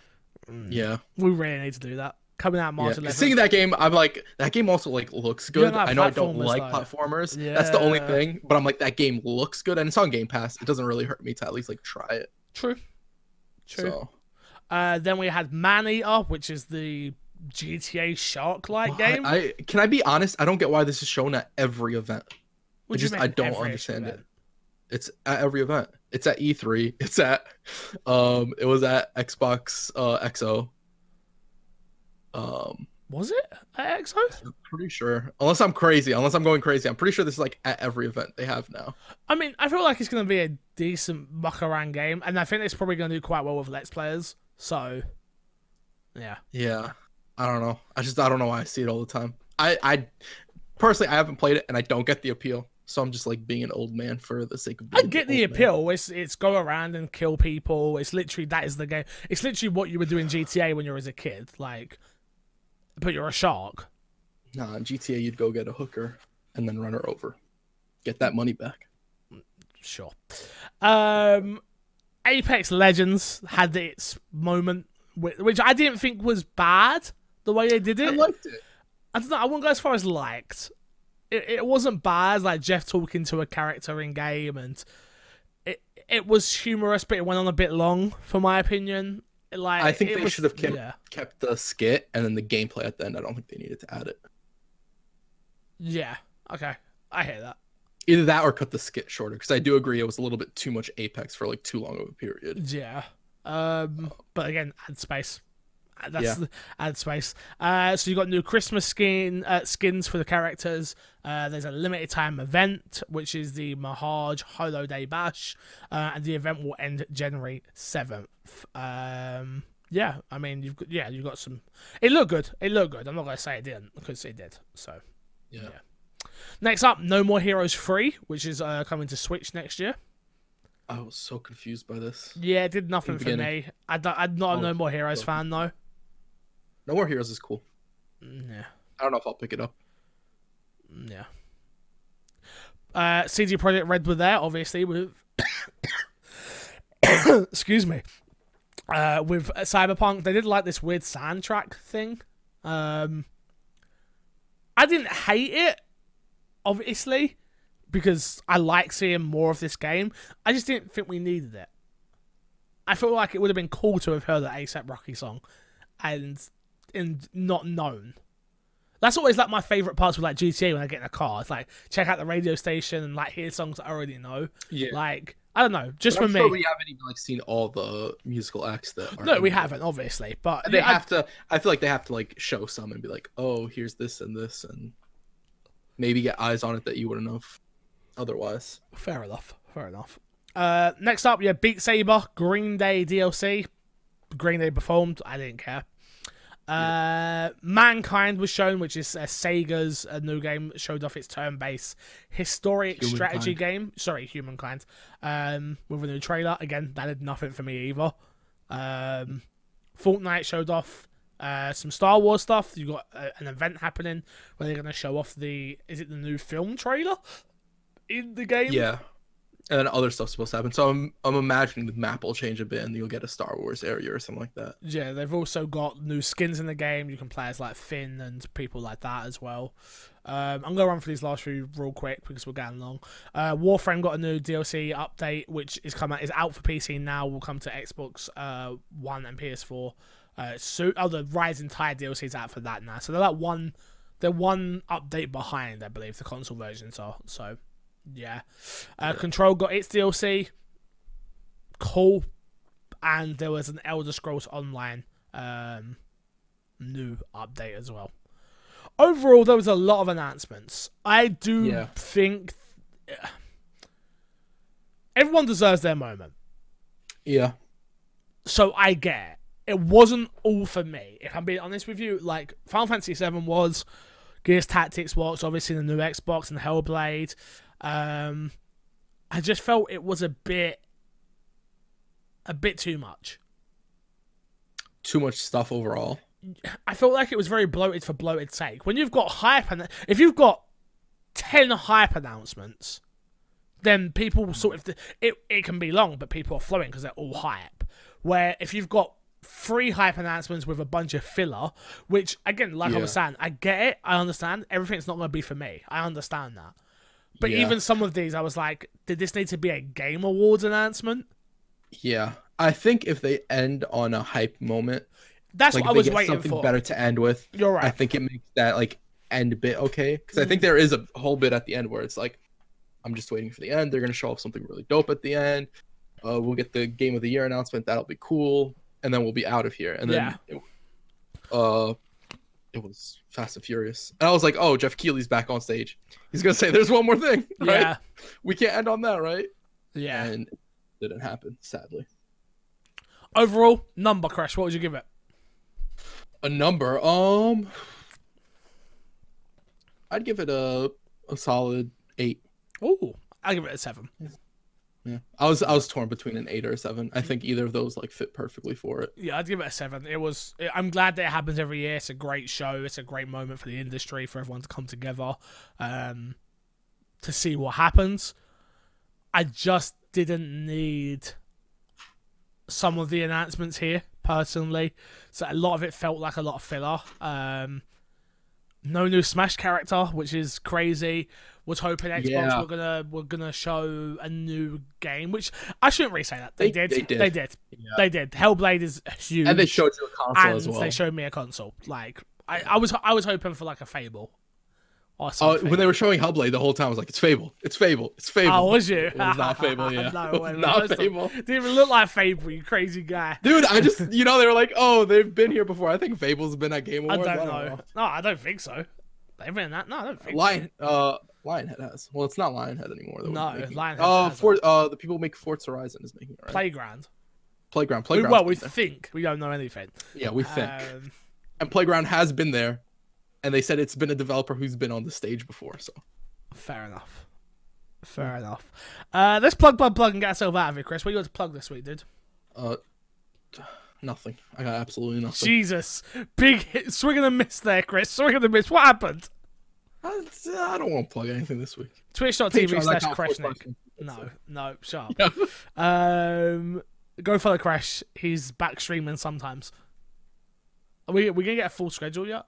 S1: Mm.
S2: Yeah.
S1: We really need to do that. Coming out
S2: Yeah.
S1: March 11th.
S2: Seeing that game, I'm like, that game also like looks good. I know I don't like
S1: though.
S2: platformers. That's the only thing. But I'm like, that game looks good, and it's on Game Pass. It doesn't really hurt me to at least like try it.
S1: True. True.
S2: So
S1: Uh, then we had Maneater, which is the GTA Shark-like game.
S2: I, I can I be honest? I don't get why this is shown at every event.
S1: What you
S2: just- I don't understand
S1: event?
S2: it. It's at every event. It's at E3. (laughs) It's at um it was at Xbox uh XO. Um
S1: Was it at EXO?
S2: I'm pretty sure. Unless I'm crazy, unless I'm going crazy, I'm pretty sure this is like at every event they have now.
S1: I mean, I feel like it's going to be a decent muck around game, and I think it's probably going to do quite well with Let's Players. So, yeah.
S2: Yeah. I don't know. I just I don't know why I see it all the time. I I personally I haven't played it and I don't get the appeal. So I'm just like being an old man for the sake of
S1: I get the
S2: man.
S1: appeal. It's it's go around and kill people. It's literally that is the game. It's literally what you were doing GTA when you were as a kid. Like, but you're a shark.
S2: Nah, in GTA you'd go get a hooker and then run her over. Get that money back.
S1: Sure. Um, Apex Legends had its moment, which I didn't think was bad. The way they did
S2: I
S1: it,
S2: liked it.
S1: I don't know. I wouldn't go as far as liked. It, it wasn't bad. Like Geoff talking to a character in game, and it it was humorous, but it went on a bit long, for my opinion. Like
S2: I think they
S1: was-
S2: should have kept
S1: Yeah,
S2: kept the skit and then the gameplay at the end. I don't think they needed to add it.
S1: yeah. Okay, I hear that.
S2: Either that or cut the skit shorter because I do agree it was a little bit too much Apex for like too long of a period.
S1: Yeah. Um, but again, add space. That's
S2: Yeah.
S1: the, add space. Uh, so you got new Christmas skin uh, skins for the characters. Uh, there's a limited time event, which is the Mahaj Holo Day Bash, uh, and the event will end January seventh. Um, yeah, I mean, you've got, yeah, you got some. It looked good. It looked good. I'm not gonna say it didn't because it did. So
S2: Yeah.
S1: Yeah. next up, No More Heroes Free, which is uh, coming to Switch next year.
S2: I was so confused by this.
S1: Yeah, it did nothing for me. I I'm not a
S2: Oh,
S1: No More Heroes fan though.
S2: No More Heroes is cool.
S1: Yeah.
S2: I don't know if I'll pick it up.
S1: Yeah. Uh, CD Projekt Red were there, obviously, with. (coughs) Excuse me. Uh, with Cyberpunk, they did like this weird soundtrack thing. Um, I didn't hate it, obviously, because I like seeing more of this game. I just didn't think we needed it. I feel like it would have been cool to have heard the ASAP Rocky song, and and not known. That's always like my favorite parts with like GTA when I get in a car. It's like check out the radio station and like hear songs I already know.
S2: Yeah.
S1: Like I don't know, just
S2: But
S1: for
S2: I'm
S1: me.
S2: sure we haven't even like seen all the musical acts that.
S1: No, we haven't obviously, but
S2: They
S1: I-
S2: have to. I feel like they have to like show some and be like, oh, here's this and this, and maybe get eyes on it that you wouldn't have otherwise.
S1: Fair enough. Fair enough. Uh, next up, yeah, Beat Saber, Green Day DLC. Green Day performed. I didn't care. Uh, Mankind was shown, which is uh, Sega's uh, new game. Showed off its turn-based historic
S2: Humankind.
S1: strategy game. Sorry, Humankind. Um, with a new trailer. Again, that did nothing for me either. Um, Fortnite showed off uh, some Star Wars stuff. You got uh, an event happening where they're going to show off the. Is it the new film trailer in the game?
S2: Yeah. And then other stuff's supposed to happen. So I'm I'm imagining the map will change a bit and you'll get a Star Wars area or something like that.
S1: Yeah, they've also got new skins in the game. You can play as like Finn and people like that as well. Um, I'm gonna run through these last few real quick because we're getting long. Uh, Warframe got a new DLC update, which is out is out for PC now. Will come to Xbox uh, One and PS4. Uh, so oh, the Rising Tide DLC is out for that now. So they're like one, they're one update behind, I believe the console versions are. So yeah, uh, Control got its DLC. Cool and there was an Elder Scrolls Online um, new update as well. Overall, there was a lot of announcements. I do
S2: Yeah.
S1: think (sighs) everyone deserves their moment,
S2: Yeah.
S1: so I get it. it wasn't all for me. If I'm being honest with you, like Final Fantasy VII was, Gears Tactics was, obviously the new Xbox and Hellblade. Um, I just felt it was a bit, a bit too much.
S2: Too much stuff overall.
S1: I felt like it was very bloated for bloated sake. When you've got hype, and if you've got ten hype announcements, then people sort of it. It can be long, but people are flowing because they're all hype. Where if you've got three hype announcements with a bunch of filler, which again, like I was saying, I get it, I understand. Everything's not going to be for me. I understand that. But
S2: Yeah.
S1: even some of these, I was like, did this need to be a Game Awards announcement?
S2: Yeah. I think if they end on a hype moment,
S1: That's
S2: like
S1: what I was waiting
S2: something
S1: for.
S2: better to end with,
S1: You're right.
S2: I think it makes that like end bit okay. Because I
S1: Mm-hmm.
S2: think there is a whole bit at the end where it's like, I'm just waiting for the end. They're gonna show off something really dope at the end. Uh, we'll get the game of the year announcement. That'll be cool, and then we'll be out of here. And then, it, uh, it was Fast and Furious, and I was like, oh, Geoff Keighley's back on stage. He's gonna say, "There's one more thing." (laughs) Right?
S1: yeah,
S2: We can't end on that, right?
S1: yeah.
S2: And it didn't happen, sadly.
S1: Overall, number crash. What would you give it?
S2: A number, um, I'd give it a a solid eight.
S1: Oh, I'll give it a seven.
S2: Yeah, I was I was torn between an eight or a seven. I think either of those like fit perfectly for it.
S1: Yeah, I'd give it a seven. It was. I'm glad that it happens every year. It's a great show. It's a great moment for the industry for everyone to come together, um, to see what happens. I just didn't need some of the announcements here personally. So a lot of it felt like a lot of filler. Um, no new Smash character, which is crazy. Was hoping Xbox
S2: Yeah.
S1: were gonna were gonna show a new game, which I shouldn't really say that they,
S2: They-
S1: did.
S2: they did.
S1: They did.
S2: Yeah.
S1: They did. Hellblade is huge,
S2: And they showed you a console
S1: and
S2: as well.
S1: they showed me a console. Like I, I was I was hoping for like a Fable or
S2: Oh, when they were showing Hellblade, the whole time I was like, "It's Fable, it's Fable, it's Fable."
S1: oh, was you? (laughs)
S2: It was not (laughs) Fable, yeah.
S1: no, (laughs)
S2: It was
S1: it
S2: not. Fable.
S1: Didn't even look like Fable, you crazy guy.
S2: Dude, I just you know they were like, "Oh, they've been here before." I think Fable's been at Game Awards.
S1: I
S2: Awards.
S1: don't know. No, I don't think so. They've been that. No, I don't think.
S2: Lion, uh, Lionhead has. Well, it's not Lionhead anymore. Though.
S1: No, Lionhead
S2: Uh, for uh, the people who make Forza Horizon is making it right.
S1: Playground.
S2: Playground,
S1: We,
S2: Playground.
S1: well, we think we don't know anything.
S2: yeah, we think.
S1: Um,
S2: and Playground has been there, and they said it's been a developer who's been on the stage before. So
S1: fair enough. Fair enough. Uh, let's plug, plug, plug, and get ourselves out of here, Chris. What you got to plug this week, dude?
S2: uh, nothing. I got absolutely nothing.
S1: Jesus, big hit, swing and a miss there, Chris. Swing and a miss. What happened?
S2: I, I don't want to plug anything this week.
S1: Twitch.tv slash Crashnick. No, no, shut
S2: Yeah.
S1: up. (laughs) Um, go follow Crash. He's back streaming sometimes. Are we we gonna get a full schedule yet?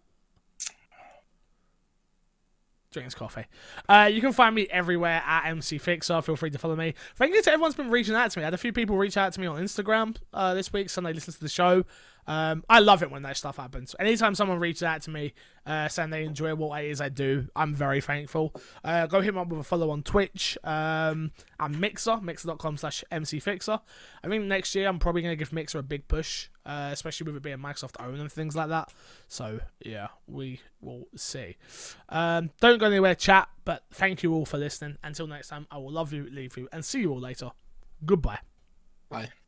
S1: Drinking his coffee. Uh, you can find me everywhere at MC Fixer. Feel free to follow me. Thank you to everyone's been reaching out to me. I had a few people reach out to me on Instagram uh, this week. Sunday listens to the show. Um, I love it when that stuff happens. Anytime someone reaches out to me uh, saying they enjoy what it is I do, I'm very thankful. Uh, go hit me up with a follow on Twitch um, and Mixer, mixer.com slash mcfixer. I think next year I'm probably going to give Mixer a big push, uh, especially with it being Microsoft owned and things like that. So, yeah, we will see. Um, don't go anywhere, chat, but thank you all for listening. Until next time, I will love you, leave you, and see you all later. Goodbye.
S2: Bye.